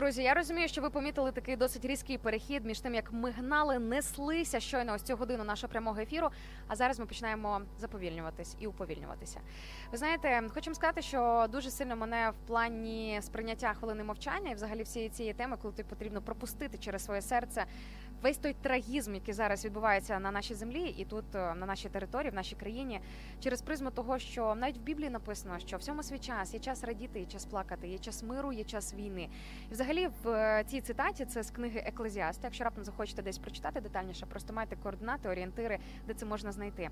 Друзі, я розумію, що ви помітили такий досить різкий перехід між тим, як ми гнали, неслися щойно ось цю годину нашого прямого ефіру. А зараз ми починаємо заповільнюватись і уповільнюватися. Ви знаєте, хочу сказати, що дуже сильно мене в плані сприйняття хвилини мовчання і взагалі всієї цієї теми, коли тобі потрібно пропустити через своє серце весь той трагізм, який зараз відбувається на нашій землі, і тут е, на нашій території, в нашій країні, через призму того, що навіть в Біблії написано, що всьому свій час є час радіти, є час плакати, є час миру, є час війни. І взагалі в е, цій цитаті це з книги Еклезіаста. Якщо раптом захочете десь прочитати детальніше, просто майте координати, орієнтири, де це можна знайти.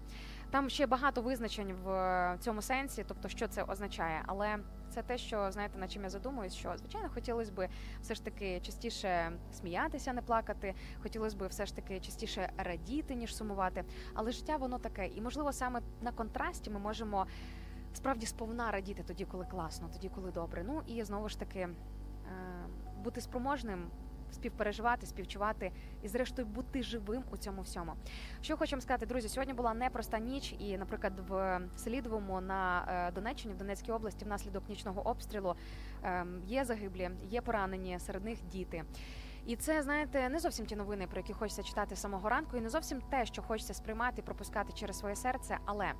Там ще багато визначень в е, цьому сенсі, тобто що це означає, але це те, що знаєте, на чим я задумуюсь, що звичайно хотілося б все ж таки частіше сміятися, не плакати. Хотілося б все ж таки частіше радіти, ніж сумувати. Але життя воно таке, і можливо саме на контрасті ми можемо справді сповна радіти тоді, коли класно, тоді, коли добре. Ну і знову ж таки е, бути спроможним. Співпереживати, співчувати і, зрештою, бути живим у цьому всьому. Що хочемо сказати, друзі, сьогодні була непроста ніч, і, наприклад, в Селідовому на е, Донеччині, в Донецькій області, внаслідок нічного обстрілу е, є загиблі, є поранені, серед них діти. І це, знаєте, не зовсім ті новини, про які хочеться читати з самого ранку, і не зовсім те, що хочеться сприймати пропускати через своє серце. Але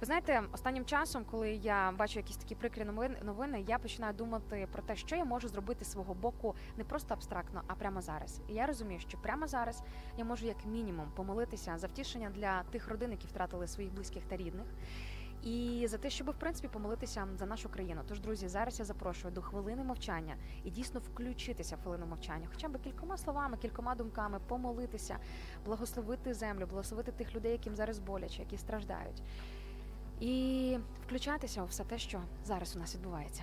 ви знаєте, останнім часом, коли я бачу якісь такі прикрі новини, я починаю думати про те, що я можу зробити з свого боку не просто абстрактно, а прямо зараз. І я розумію, що прямо зараз я можу як мінімум помолитися за втішення для тих родин, які втратили своїх близьких та рідних. І за те, щоб в принципі помолитися за нашу країну. Тож, друзі, зараз я запрошую до хвилини мовчання і дійсно включитися в хвилину мовчання, хоча б кількома словами, кількома думками, помолитися, благословити землю, благословити тих людей, яким зараз боляче, які страждають, і включатися у все те, що зараз у нас відбувається.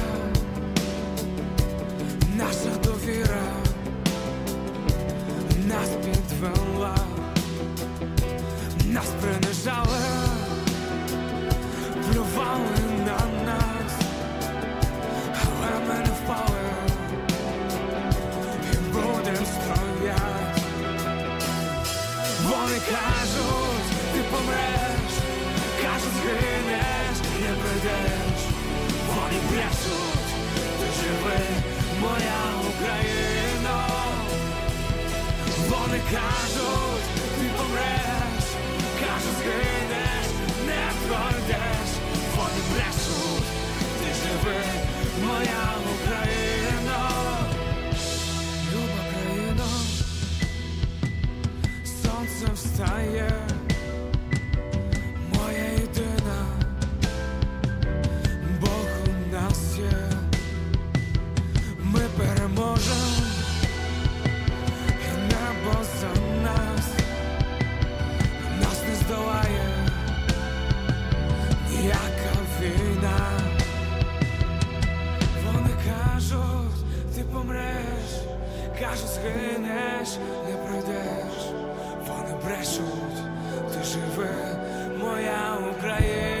вела, нас принижали, плювали на нас, але ми не впали і будем стоять. Вони кажуть, ти помреш, кажуть, згинеш, не прийдеш, вони брешуть, ти живи, моя Україна помреш, кажуть, згинеш, не пройдеш, вони брешуть, ти живи, моя Україна, люба країна, сонце встає, помреш, кажуть, згинеш, не пройдеш. Вони брешуть, ти живе, моя Україна.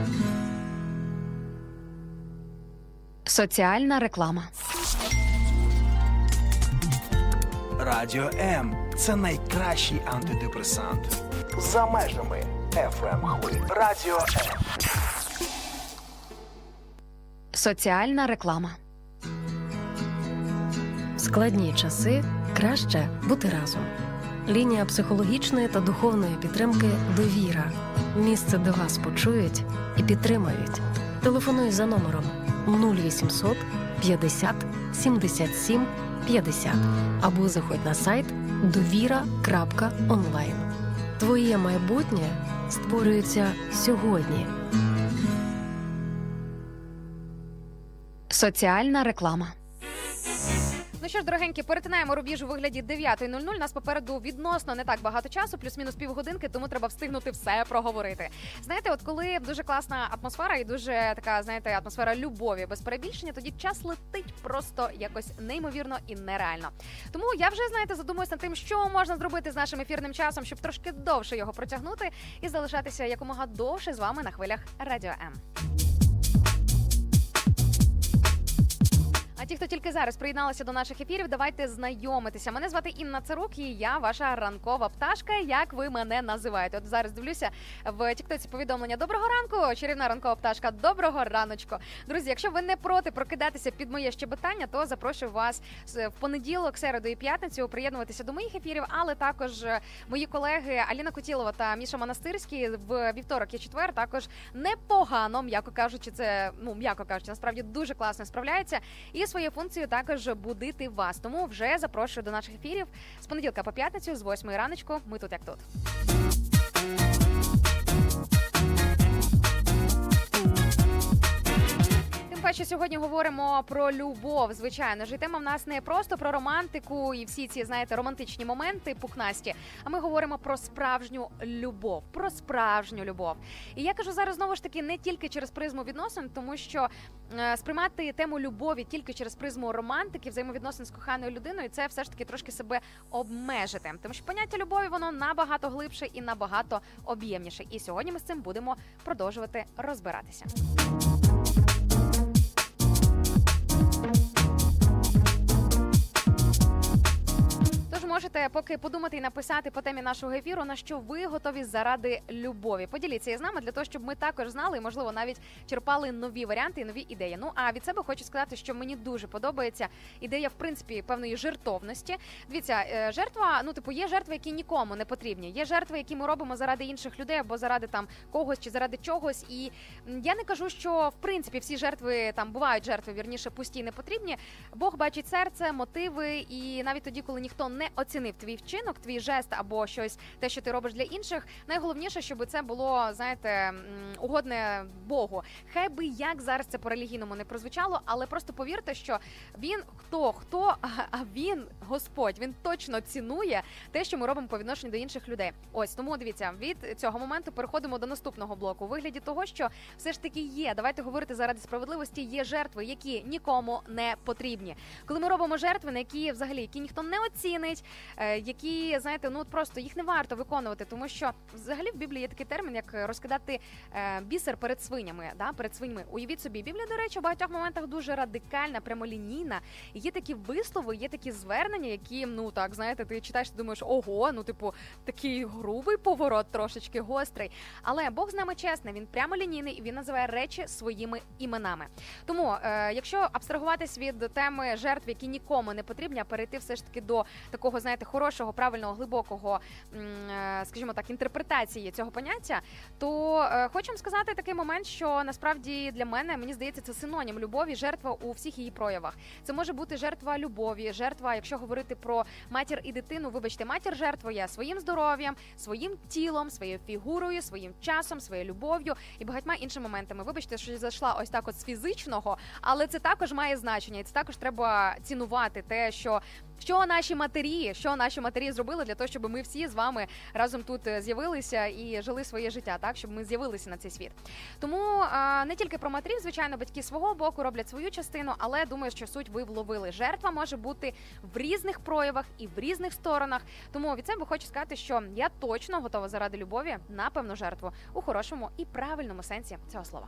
Соціальна реклама.
Радіо М це найкращий антидепресант. За межами FM хвиль. Радіо М.
Соціальна реклама.
В складні часи краще бути разом. Лінія психологічної та духовної підтримки Довіра. Місце, де вас почують і підтримають. Телефонуй за номером 0800 50 77 50 або заходь на сайт довіра.онлайн. Твоє майбутнє створюється сьогодні.
Соціальна реклама. Ну що ж, дорогенькі, перетинаємо рубіж у вигляді 9.00. Нас попереду відносно не так багато часу, плюс-мінус півгодинки, тому треба встигнути все проговорити. Знаєте, от коли дуже класна атмосфера і дуже така, знаєте, атмосфера любові без перебільшення, тоді час летить просто якось неймовірно і нереально. Тому я вже знаєте, задумуюсь над тим, що можна зробити з нашим ефірним часом, щоб трошки довше його протягнути і залишатися якомога довше з вами на хвилях Радіо М. А ті, хто тільки зараз приєдналися до наших ефірів, давайте знайомитися. Мене звати Інна Царук, і я ваша ранкова пташка. Як ви мене називаєте? От зараз дивлюся в Тіктоці повідомлення. Доброго ранку, чарівна ранкова пташка. Доброго раночку. Друзі, якщо ви не проти прокидатися під моє щебетання, то запрошую вас в понеділок, середу і п'ятницю приєднуватися до моїх ефірів, але також е, мої колеги Аліна Котілова та Міша Монастирський в вівторок і четвер також непогано, м'яко кажучи, це ну м'яко кажучи, насправді дуже класно справляється. І своєю функцію також будити вас. Тому вже запрошую до наших ефірів з понеділка по п'ятницю, з 8 раночку. Ми тут як тут. Тим сьогодні говоримо про любов. Звичайно ж, і тема в нас не просто про романтику і всі ці, знаєте, романтичні моменти пухнасті. А ми говоримо про справжню любов, про справжню любов. І я кажу зараз знову ж таки не тільки через призму відносин, тому що е, сприймати тему любові тільки через призму романтики, взаємовідносин з коханою людиною, це все ж таки трошки себе обмежити. Тому що поняття любові воно набагато глибше і набагато об'ємніше. І сьогодні ми з цим будемо продовжувати розбиратися. Можете поки подумати і написати по темі нашого ефіру, на що ви готові заради любові. Поділіться із нами для того, щоб ми також знали і, можливо, навіть черпали нові варіанти і нові ідеї. Ну а від себе хочу сказати, що мені дуже подобається ідея, в принципі, певної жертовності. Дивіться, е, жертва, ну типу, є жертви, які нікому не потрібні. Є жертви, які ми робимо заради інших людей або заради там когось чи заради чогось. І я не кажу, що в принципі всі жертви там бувають жертви, вірніше пусті не потрібні. Бог бачить серце, мотиви, і навіть тоді, коли ніхто не оцінив твій вчинок, твій жест або щось, те, що ти робиш для інших. Найголовніше, щоб це було, знаєте, угодне Богу. Хай би як зараз це по релігійному не прозвучало, але просто повірте, що він хто хто, а- він Господь. Він точно цінує те, що ми робимо по відношенню до інших людей. Ось тому дивіться, від цього моменту переходимо до наступного блоку. У вигляді того, що все ж таки є. Давайте говорити заради справедливості. Є жертви, які нікому не потрібні. Коли ми робимо жертви, на які взагалі які ніхто не оцінить, е, які знаєте, ну от просто їх не варто виконувати, тому що взагалі в Біблії є такий термін, як розкидати е, бісер перед свинями. Да, перед свиньми. Уявіть собі, Біблія, до речі, в багатьох моментах дуже радикальна, прямолінійна. Є такі вислови, є такі звернення, які ну так знаєте, ти читаєш, ти думаєш, ого, ну типу такий грубий поворот, трошечки гострий. Але Бог з нами чесний, він прямолінійний і він називає речі своїми іменами. Тому, е, якщо абстрагуватись від теми жертв, які нікому не потрібні, а перейти все ж таки до такого, знаєте, хорошого, правильного, глибокого, е, скажімо так, інтерпретації цього поняття, то е, хочу вам сказати такий момент, що насправді для мене мені здається це синонім любові, жертва у всіх її проявах. Це може бути жертва любові, жертва, якщо говорити про матір і дитину, вибачте, матір жертвує своїм здоров'ям, своїм тілом, своєю фігурою, своїм часом, своєю любов'ю і багатьма іншими моментами. Вибачте, що зайшла ось так, от з фізичного, але це також має значення, і це також треба цінувати те, що. Що наші матері, що наші матері зробили для того, щоб ми всі з вами разом тут е, з'явилися і жили своє життя, так щоб ми з'явилися на цей світ. Тому а, не тільки про матерів, звичайно, батьки свого боку роблять свою частину, але думаю, що суть ви вловили. Жертва може бути в різних проявах і в різних сторонах. Тому від себе хочу сказати, що я точно готова заради любові на певну жертву у хорошому і правильному сенсі цього слова.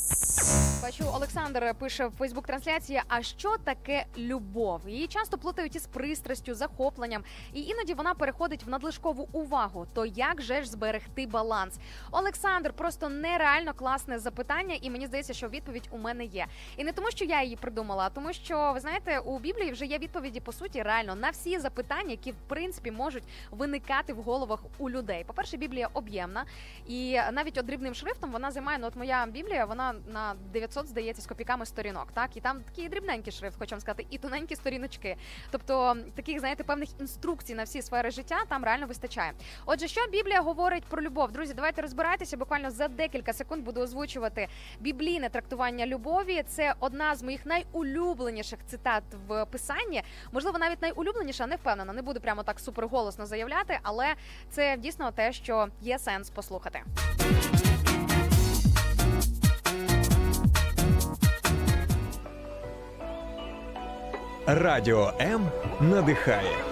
Бачу, Олександр пише в Фейсбук трансляції. А що таке любов? Її часто плутають із пристрастю, захопленням, і іноді вона переходить в надлишкову увагу. То як же ж зберегти баланс? Олександр, просто нереально класне запитання, і мені здається, що відповідь у мене є. І не тому, що я її придумала, а тому, що ви знаєте, у Біблії вже є відповіді по суті реально на всі запитання, які в принципі можуть виникати в головах у людей. По перше, Біблія об'ємна, і навіть от дрібним шрифтом вона займає. Ну, от моя Біблія, вона на 900, здається, з копійками сторінок. Так, і там такий дрібненький шрифт, хочу вам сказати, і тоненькі сторіночки. Тобто таких, знаєте, певних інструкцій на всі сфери життя там реально вистачає. Отже, що Біблія говорить про любов? Друзі, давайте розбирайтеся. Буквально за декілька секунд буду озвучувати біблійне трактування любові. Це одна з моїх найулюбленіших цитат в писанні. Можливо, навіть найулюбленіша, не впевнена. Не буду прямо так суперголосно заявляти, але це дійсно те, що є сенс послухати.
Радіо М надихає.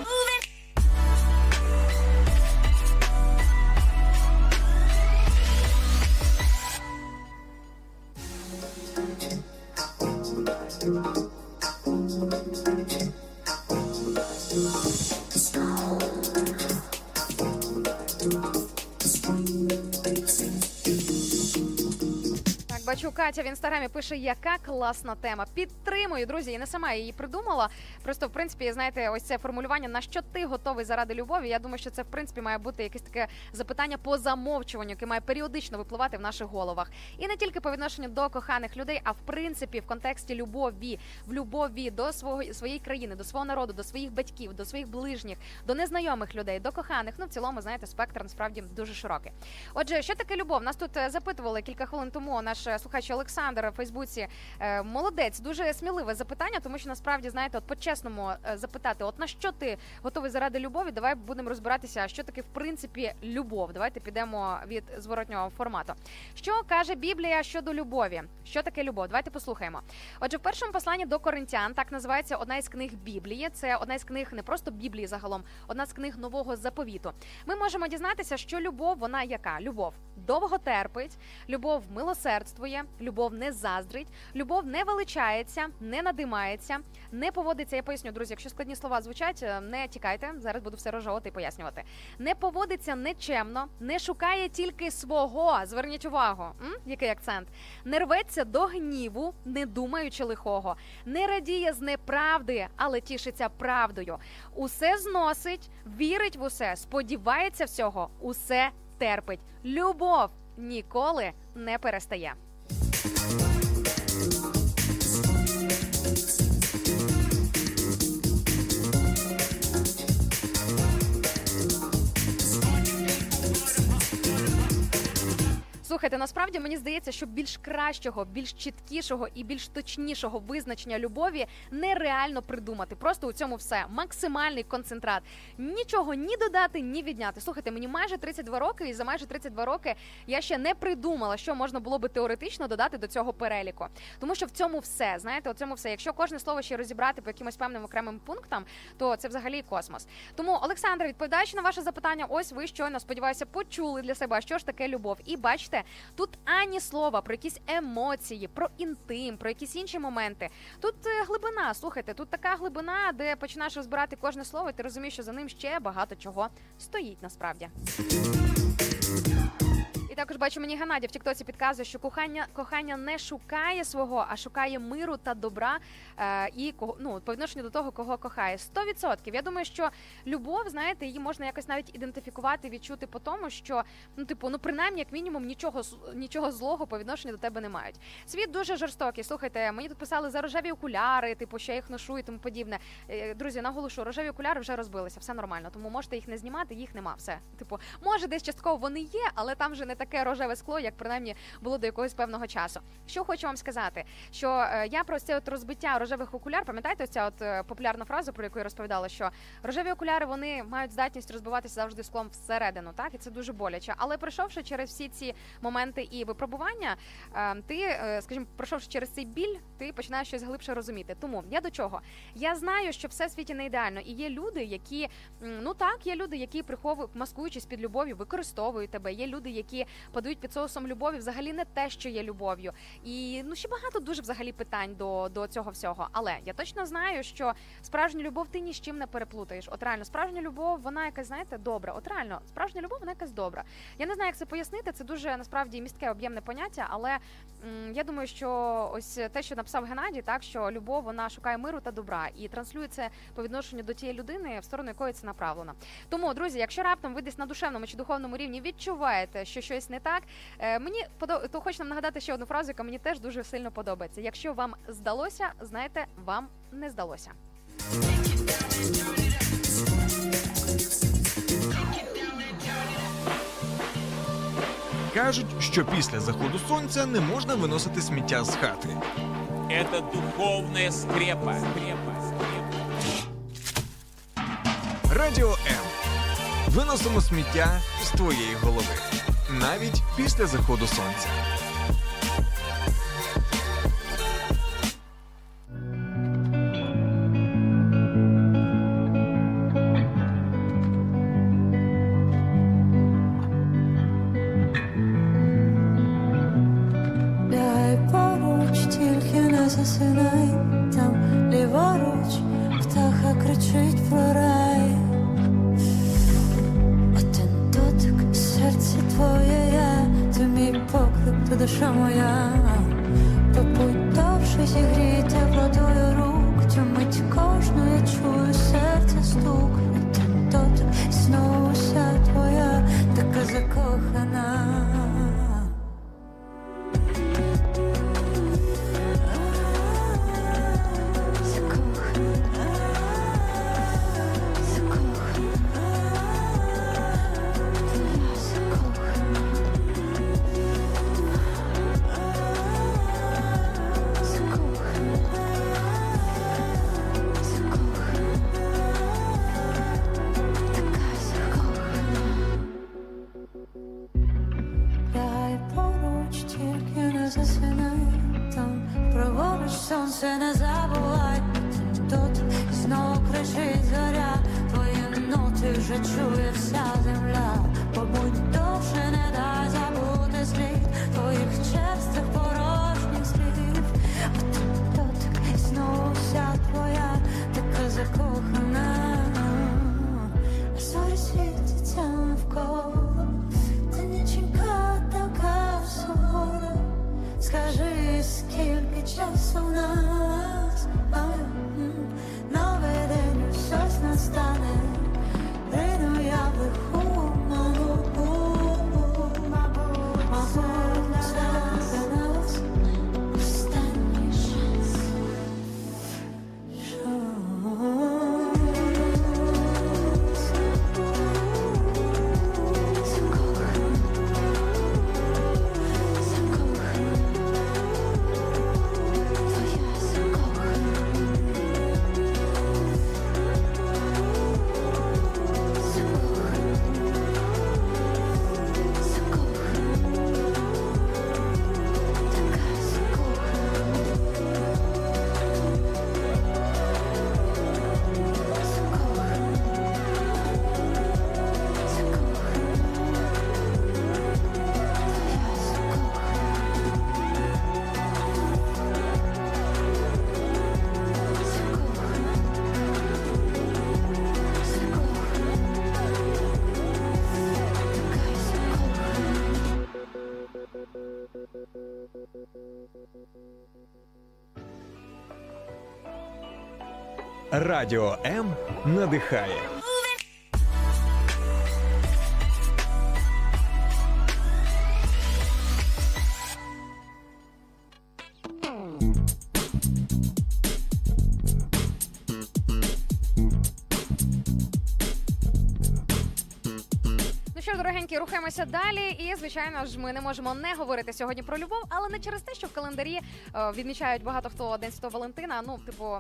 Бачу, Катя в інстаграмі пише, яка класна тема. Підтримую, друзі. Я не сама її придумала. Просто, в принципі, знаєте, ось це формулювання, на що ти готовий заради любові. Я думаю, що це в принципі має бути якесь таке запитання по замовчуванню, яке має періодично випливати в наших головах. І не тільки по відношенню до коханих людей, а в принципі в контексті любові, в любові до свого своєї країни, до свого народу, до своїх батьків, до своїх ближніх, до незнайомих людей, до коханих. Ну, в цілому, знаєте, спектр насправді дуже широкий. Отже, що таке любов? Нас тут е, запитували кілька хвилин тому наш е, слухач Олександр в Фейсбуці. Е, Молодець, дуже сміливе запитання, тому що насправді знаєте, от по-чесному е, запитати, от на що ти готовий заради любові? Давай будемо розбиратися, що таке в принципі любов. Давайте підемо від зворотнього формату. Що каже Біблія щодо любові? Що таке любов? Давайте послухаємо. Отже, в першому посланні до коринтян так називається одна із книг Біблії. Це одна із книг не просто Біблії загалом, одна з книг нового заповіту. Ми можемо дізнатися, що любов вона яка? Любов довго терпить, любов милосердствує, любов не заздрить, любов не величається, не надимається, не поводиться. Я поясню, друзі, якщо складні слова звучать, е, не тікайте. Зараз буду все розжовувати і пояснювати. Не поводиться нечемно, не шукає тільки свого. Зверніть увагу, М? який акцент. Не рветься до гніву, не думаючи лихого, не радіє з неправди, але тішиться правдою. Усе зносить, вірить в усе, сподівається всього, усе терпить. Любов ніколи не перестає. Слухайте, насправді мені здається, що більш кращого, більш чіткішого і більш точнішого визначення любові нереально придумати. Просто у цьому все максимальний концентрат. Нічого ні додати, ні відняти. Слухайте, мені майже 32 роки, і за майже 32 роки я ще не придумала, що можна було би теоретично додати до цього переліку. Тому що в цьому все, знаєте, у цьому все. Якщо кожне слово ще розібрати по якимось певним окремим пунктам, то це взагалі космос. Тому, Олександр, відповідаючи на ваше запитання, ось ви щойно сподіваюся, почули для себе, що ж таке любов. І бачите, тут ані слова про якісь емоції, про інтим, про якісь інші моменти. Тут е, глибина. Слухайте, тут така глибина, де починаєш розбирати кожне слово, і ти розумієш, що за ним ще багато чого стоїть насправді. Також бачу, мені Геннадій в Тіктоці підказує, що кохання кохання не шукає свого, а шукає миру та добра е, і кого ну по відношенню до того, кого кохає. 100%. Я думаю, що любов, знаєте, її можна якось навіть ідентифікувати, відчути по тому, що ну, типу, ну принаймні, як мінімум, нічого нічого злого по відношенню до тебе не мають. Світ дуже жорстокий. Слухайте, мені тут писали за рожеві окуляри, типу, що я їх ношу і тому подібне. Е, Друзі, наголошу, рожеві окуляри вже розбилися, все нормально. Тому можете їх не знімати, їх нема. Все. Типу, може, десь частково вони є, але там вже не таке рожеве скло, як принаймні було до якогось певного часу. Що хочу вам сказати, що е, я про це от розбиття рожевих окуляр, пам'ятаєте, ця от е, популярна фраза, про яку я розповідала, що рожеві окуляри вони мають здатність розбиватися завжди склом всередину, так і це дуже боляче. Але пройшовши через всі ці моменти і випробування, е, ти, скажімо, пройшовши через цей біль, ти починаєш щось глибше розуміти. Тому я до чого? Я знаю, що все в світі не ідеально, і є люди, які ну так, є люди, які приховують, маскуючись під любов'ю, використовують тебе. Є люди, які подають під соусом любові взагалі не те, що є любов'ю. І ну ще багато дуже взагалі питань до, до цього всього. Але я точно знаю, що справжню любов ти ні з чим не переплутаєш. От реально, справжня любов, вона якась, знаєте, добра. От реально, справжня любов, вона якась добра. Я не знаю, як це пояснити. Це дуже насправді містке об'ємне поняття, але м, я думаю, що ось те, що написав Геннадій, так що любов вона шукає миру та добра і транслює це по відношенню до тієї людини, в сторону якої це направлено. Тому, друзі, якщо раптом ви десь на душевному чи духовному рівні відчуваєте, що щось не так, е, мені то хочу нам нагадати ще одну фразу, яка мені теж дуже сильно подобається. Якщо вам здалося, знаєте, вам не здалося.
Кажуть, що після заходу сонця не можна виносити сміття з хати.
Духовная скрепа. скрепа.
Радіо М. Виносимо сміття з твоєї голови. Навіть після заходу сонця. Радіо М надихає.
Ну дорогенькі, рухаємося далі. І звичайно ж, ми не можемо не говорити сьогодні про любов, але не через те, що в календарі е, відмічають багато хто День Святого Валентина. Ну, типу,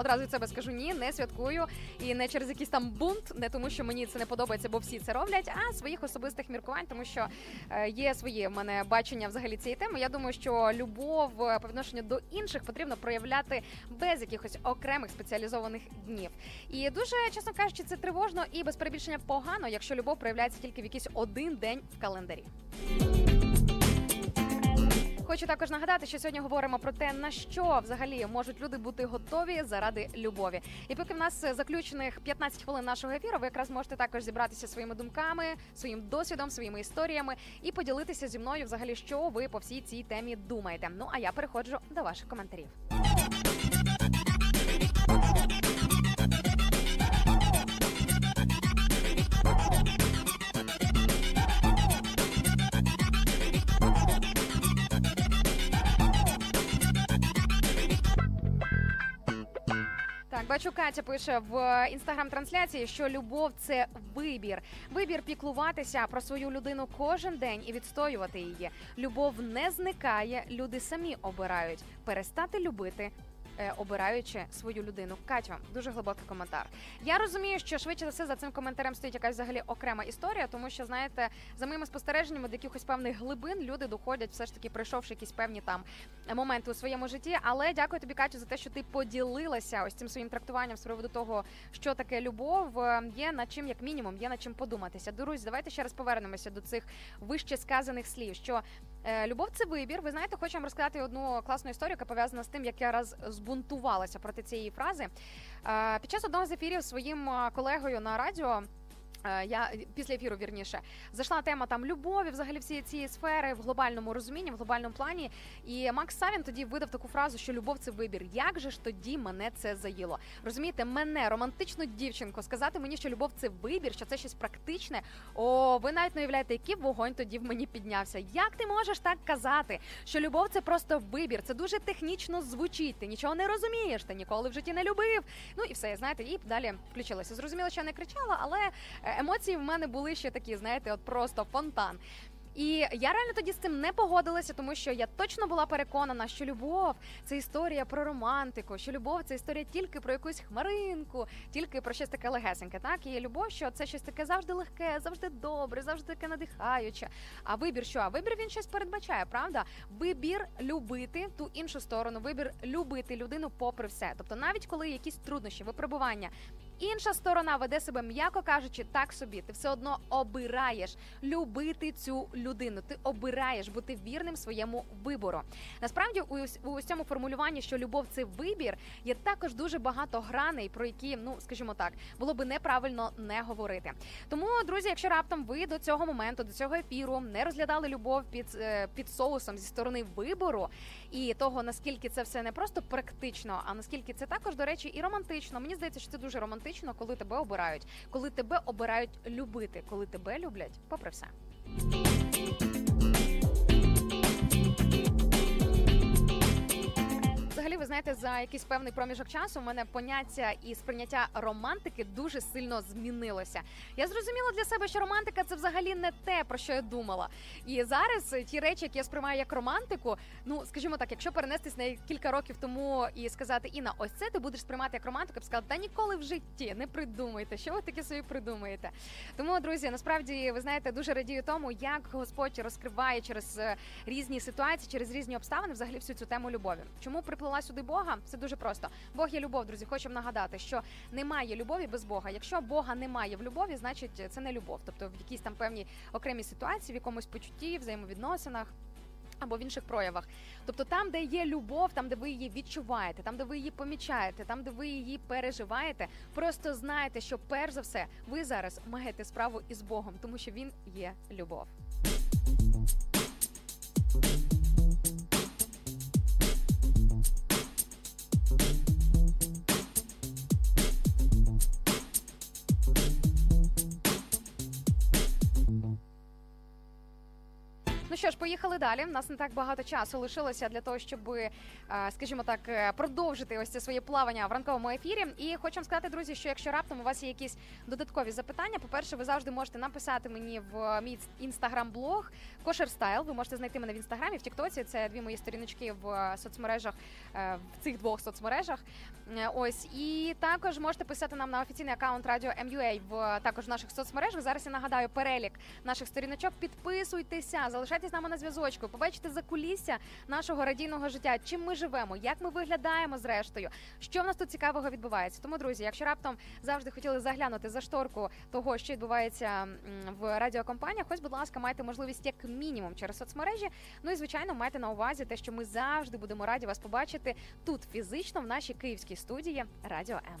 одразу від себе скажу ні, не святкую. І не через якийсь там бунт, не тому, що мені це не подобається, бо всі це роблять, а своїх особистих міркувань, тому що е, є своє в мене бачення взагалі цієї теми. Я думаю, що любов е, по відношенню до інших потрібно проявляти без якихось окремих спеціалізованих днів. І дуже чесно кажучи, це тривожно і без перебільшення погано, якщо любов проявляється тільки в якийсь один день в календарі. Хочу також нагадати, що сьогодні говоримо про те, на що взагалі можуть люди бути готові заради любові. І поки в нас заключених 15 хвилин нашого ефіру, ви якраз можете також зібратися своїми думками, своїм досвідом, своїми історіями і поділитися зі мною, взагалі, що ви по всій цій темі думаєте. Ну а я переходжу до ваших коментарів. Бачу, Катя пише в інстаграм-трансляції, що любов це вибір. Вибір піклуватися про свою людину кожен день і відстоювати її. Любов не зникає, люди самі обирають перестати любити. Е, Обираючи свою людину, Катю, дуже глибокий коментар. Я розумію, що швидше за все за цим коментарем стоїть якась взагалі окрема історія, тому що знаєте, за моїми спостереженнями до якихось певних глибин люди доходять, все ж таки пройшовши якісь певні там моменти у своєму житті. Але дякую тобі, Катю, за те, що ти поділилася ось цим своїм трактуванням з приводу того, що таке любов. Е, Є над чим, як мінімум, є над чим подуматися. Друзі, давайте ще раз повернемося до цих вище сказаних слів. Що е, любов це вибір. Ви знаєте, хочу вам розказати одну класну історію, яка пов'язана з тим, як я раз збунтувалася проти цієї фрази. Е, Під час одного з ефірів своїм е, колегою на радіо. Е, Я після ефіру вірніше зайшла тема там любові, взагалі всі цієї сфери в глобальному розумінні, в глобальному плані. І Макс Савін тоді видав таку фразу, що любов це вибір. Як же ж тоді мене це заїло? Розумієте, мене романтичну дівчинку сказати мені, що любов це вибір, що це щось практичне. О, ви навіть не уявляєте, який вогонь тоді в мені піднявся. Як ти можеш так казати? Що любов це просто вибір? Це дуже технічно звучить. Ти нічого не розумієш, ти ніколи в житті не любив. Ну і все, знаєте, і далі включилася. Зрозуміло, що я не кричала, але емоції в мене були ще такі, знаєте, от просто фонтан. І я реально тоді з цим не погодилася, тому що я точно була переконана, що любов це історія про романтику, що любов це історія тільки про якусь хмаринку, тільки про щось таке легесеньке. Так і любов, що це щось таке завжди легке, завжди добре, завжди таке надихаюче. А вибір, що а вибір він щось передбачає, правда? Вибір любити ту іншу сторону, вибір любити людину попри все. Тобто, навіть коли якісь труднощі, випробування. Інша сторона веде себе, м'яко кажучи, так собі. Ти все одно обираєш любити цю людину. Ти обираєш бути вірним своєму вибору. Насправді, у ось- цьому формулюванні, що любов це вибір, є також дуже багато граней, про які, ну скажімо так, було би неправильно не говорити. Тому, друзі, якщо раптом ви до цього моменту, до цього ефіру не розглядали любов під, е, під соусом зі сторони вибору і того, наскільки це все не просто практично, а наскільки це також, до речі, і романтично. Мені здається, що це дуже романтично, коли тебе обирають, коли тебе обирають любити, коли тебе люблять, попри все. Взагалі, ви знаєте, за якийсь певний проміжок часу у мене поняття і сприйняття романтики дуже сильно змінилося. Я зрозуміла для себе, що романтика це взагалі не те, про що я думала. І зараз ті речі, які я сприймаю як романтику, ну скажімо так, якщо перенестись на кілька років тому і сказати Інна, ось це ти будеш сприймати як романтику, б сказала, та ніколи в житті не придумайте, що ви таке собі придумаєте. Тому, друзі, насправді ви знаєте, дуже радію тому, як Господь розкриває через е, різні ситуації, через різні обставини, взагалі всю цю тему любові. Чому приплила сюди Бога? Це дуже просто. Бог є любов, друзі. Хочу нагадати, що немає любові без Бога. Якщо Бога немає в любові, значить це не любов. Тобто в якійсь там певній окремій ситуації, в якомусь почутті, взаємовідносинах. Або в інших проявах, тобто там, де є любов, там де ви її відчуваєте, там де ви її помічаєте, там де ви її переживаєте, просто знайте, що перш за все ви зараз маєте справу із Богом, тому що він є любов. Що ж, поїхали далі. У нас не так багато часу лишилося для того, щоб, е, скажімо так, е, продовжити ось це своє плавання в ранковому ефірі. І хочу вам сказати, друзі, що якщо раптом у вас є якісь додаткові запитання, по-перше, ви завжди можете написати мені в мій інстаграм-блог Кошер Стайл. Ви можете знайти мене в інстаграмі, в Тіктоці. Це дві мої сторіночки в е, соцмережах, е, в цих двох соцмережах. Е, Ось і також можете писати нам на офіційний аккаунт Радіо МЮА в також в наших соцмережах. Зараз я нагадаю перелік наших сторіночок. Підписуйтеся, залишайтесь з нами на зв'язочку. Побачите за кулісся нашого радійного життя. Чим ми живемо, як ми виглядаємо зрештою, що в нас тут цікавого відбувається. Тому, друзі, якщо раптом завжди хотіли заглянути за шторку того, що відбувається в радіокомпаніях, ось, будь ласка, маєте можливість як мінімум через соцмережі. Ну і звичайно, майте на увазі те, що ми завжди будемо раді вас побачити тут фізично в нашій київській студії Радіо М.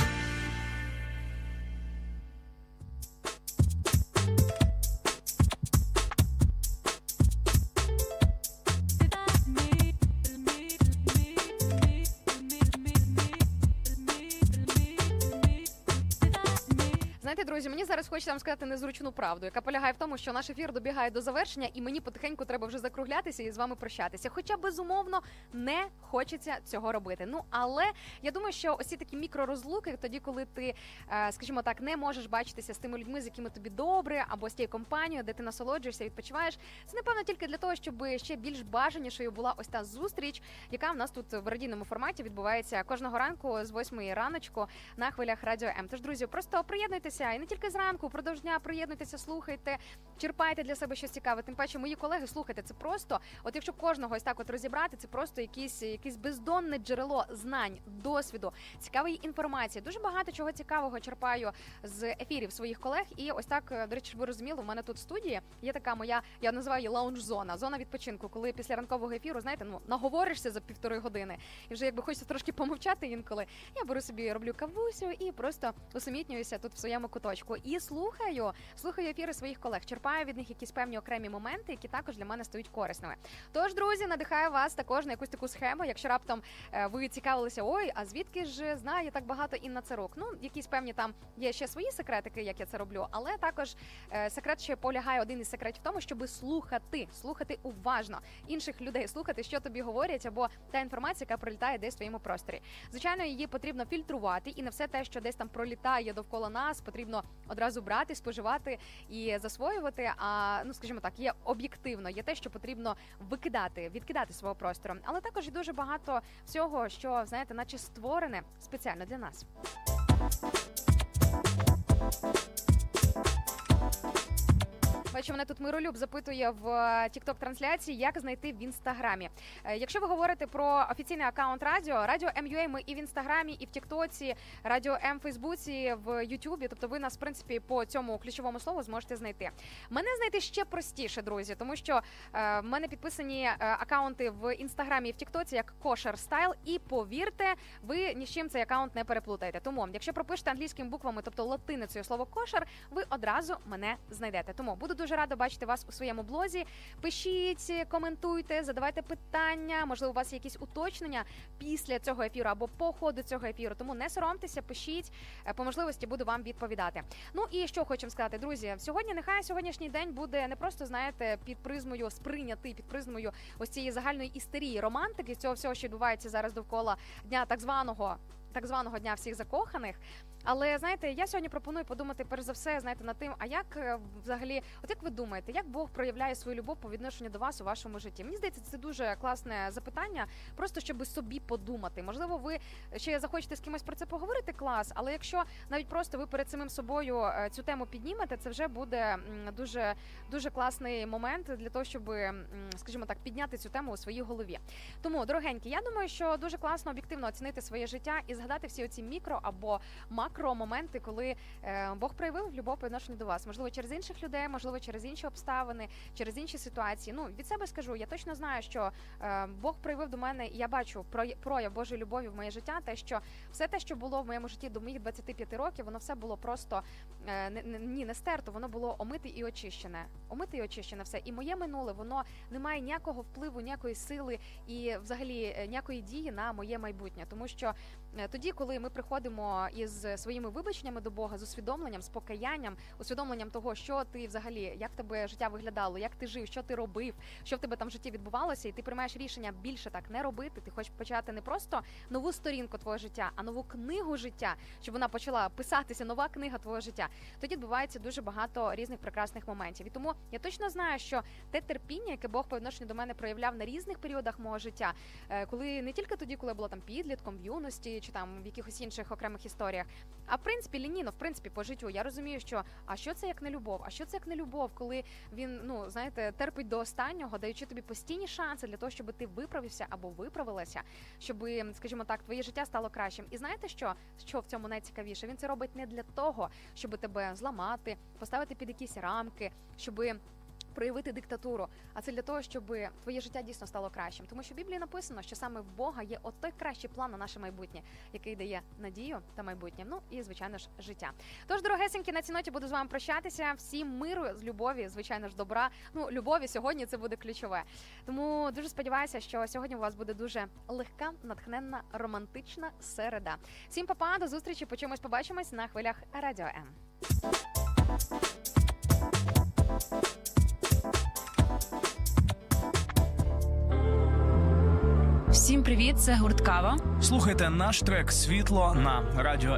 Вам сказати незручну правду, яка полягає в тому, що наш ефір добігає до завершення, і мені потихеньку треба вже закруглятися і з вами прощатися. Хоча безумовно не хочеться цього робити. Ну але я думаю, що ось ці такі мікророзлуки, тоді, коли ти, е, скажімо так, не можеш бачитися з тими людьми, з якими тобі добре, або з тією компанією, де ти насолоджуєшся, відпочиваєш. Це напевно тільки для того, щоб ще більш бажанішою була ось та зустріч, яка в нас тут в радійному форматі відбувається кожного ранку з 8 раночку на хвилях радіо М. Тож, друзі, просто приєднуйтеся і не тільки зранку, впродовж дня приєднуйтеся, слухайте, черпайте для себе щось цікаве. Тим паче, мої колеги, слухайте, це просто, от якщо кожного ось так от розібрати, це просто якісь якесь бездонне джерело знань, досвіду, цікавої інформації. Дуже багато чого цікавого черпаю з ефірів своїх колег. І ось так, е, до речі, ви розуміли, у мене тут в студії є така моя, я називаю її лаунж-зона, зона відпочинку, коли після ранкового ефіру, знаєте, ну наговоришся за півтори години, і вже якби хочеться трошки помовчати інколи. Я беру собі, роблю кавусю і просто усамітнююся тут в своєму куточку. І слухаю, слухаю слухаю ефіри своїх колег, черпаю від них якісь певні окремі моменти, які також для мене стають корисними. Тож, друзі, надихаю вас також на якусь таку схему. Якщо раптом е, ви цікавилися, ой, а звідки ж знає так багато Інна Царук? Ну, якісь певні там є ще свої секретики, як я це роблю, але також е, секрет ще полягає один із секретів в тому, щоб слухати, слухати уважно інших людей, слухати, що тобі говорять, або та інформація, яка пролітає десь в твоєму просторі. Звичайно, її потрібно фільтрувати, і не все те, що десь там пролітає довкола нас, потрібно одразу брати, споживати і засвоювати. А ну скажімо так, є об'єктивно, є те, що потрібно викидати, відкидати свого простору. Але також і дуже багато всього, що знаєте, наче створене спеціально для нас. Бачу, мене тут Миролюб запитує в тікток трансляції, як знайти в інстаграмі. Е, Якщо ви говорите про офіційний аккаунт радіо, радіо М UA ми і в інстаграмі, і в Тіктоці, радіо М в Фейсбуці, в Ютубі. Тобто, ви нас в принципі по цьому ключовому слову зможете знайти. Мене знайти ще простіше, друзі, тому що е, в мене підписані е, акаунти в інстаграмі і в Тіктоці як Kosher Style. І повірте, ви ні з чим цей акаунт не переплутаєте. Тому, якщо пропишете англійськими буквами, тобто латиницею слово кошер, ви одразу мене знайдете. Тому буду дуже рада бачити вас у своєму блозі. Пишіть, коментуйте, задавайте питання. Можливо, у вас є якісь уточнення після цього ефіру або по ходу цього ефіру. Тому не соромтеся, пишіть Е, по можливості, буду вам відповідати. Ну і що хочу сказати, друзі, сьогодні нехай сьогоднішній день буде не просто знаєте під призмою сприйнятий під призмою ось цієї загальної істерії романтики цього всього, що відбувається зараз довкола дня так званого. Так званого дня всіх закоханих, але знаєте, я сьогодні пропоную подумати перш за все, знаєте, над тим, а як е, взагалі, от як ви думаєте, як Бог проявляє свою любов по відношенню до вас у вашому житті? Мені здається, це дуже класне запитання, просто щоб собі подумати. Можливо, ви ще захочете з кимось про це поговорити, клас. Але якщо навіть просто ви перед самим собою е, цю тему піднімете, це вже буде дуже дуже класний момент для того, щоб, скажімо так, підняти цю тему у своїй голові. Тому, дорогенькі, я думаю, що дуже класно об'єктивно оцінити своє життя і згадати всі оці мікро або макромоменти, коли е, Бог проявив любов по відношенню до вас. Можливо, через інших людей, можливо, через інші обставини, через інші ситуації. Ну від себе скажу, я точно знаю, що е, Бог проявив до мене, я бачу проя- прояв Божої любові в моє життя. Те, що все те, що було в моєму житті до моїх 25 років, воно все було просто е, ні, не стерто, воно було омите і очищене. Омите і очищене все. І моє минуле, воно не має ніякого впливу, ніякої сили і взагалі ніякої дії на моє майбутнє. Тому що тоді, коли ми приходимо із своїми вибаченнями до Бога, з усвідомленням, з покаянням, усвідомленням того, що ти взагалі, як тебе життя виглядало, як ти жив, що ти робив, що в тебе там в житті відбувалося, і ти приймаєш рішення більше так не робити. Ти хочеш почати не просто нову сторінку твого життя, а нову книгу життя, щоб вона почала писатися, нова книга твого життя. Тоді відбувається дуже багато різних прекрасних моментів. І тому я точно знаю, що те терпіння, яке Бог по відношенню до мене проявляв на різних періодах мого життя, е, коли не тільки тоді, коли я була там підлітком, в юності чи там в якихось інших окремих історіях, а в принципі лінійно, в принципі, по життю я розумію, що а що це як не любов? А що це як не любов, коли він ну знаєте терпить до останнього, даючи тобі постійні шанси для того, щоб ти виправився або виправилася, щоб, скажімо так, твоє життя стало кращим. І знаєте що? Що в цьому найцікавіше? Він це робить не для того, щоб тебе зламати, поставити під якісь рамки, щоби проявити диктатуру, а це для того, щоб твоє життя дійсно стало кращим. Тому що в Біблії написано, що саме в Бога є от той кращий план на наше майбутнє, який дає надію та майбутнє. Ну і звичайно ж життя. Тож, дорогесенькі, на цій ноті буду з вами прощатися. Всім миру з любові, звичайно ж, добра. Ну, любові сьогодні це буде ключове. Тому дуже сподіваюся, що сьогодні у вас буде дуже легка, натхненна, романтична середа. Всім па-па, до зустрічі. Почуємось, побачимось на хвилях Радіо М.
Всім привіт, це гурт Кава.
Слухайте наш трек Світло на радіо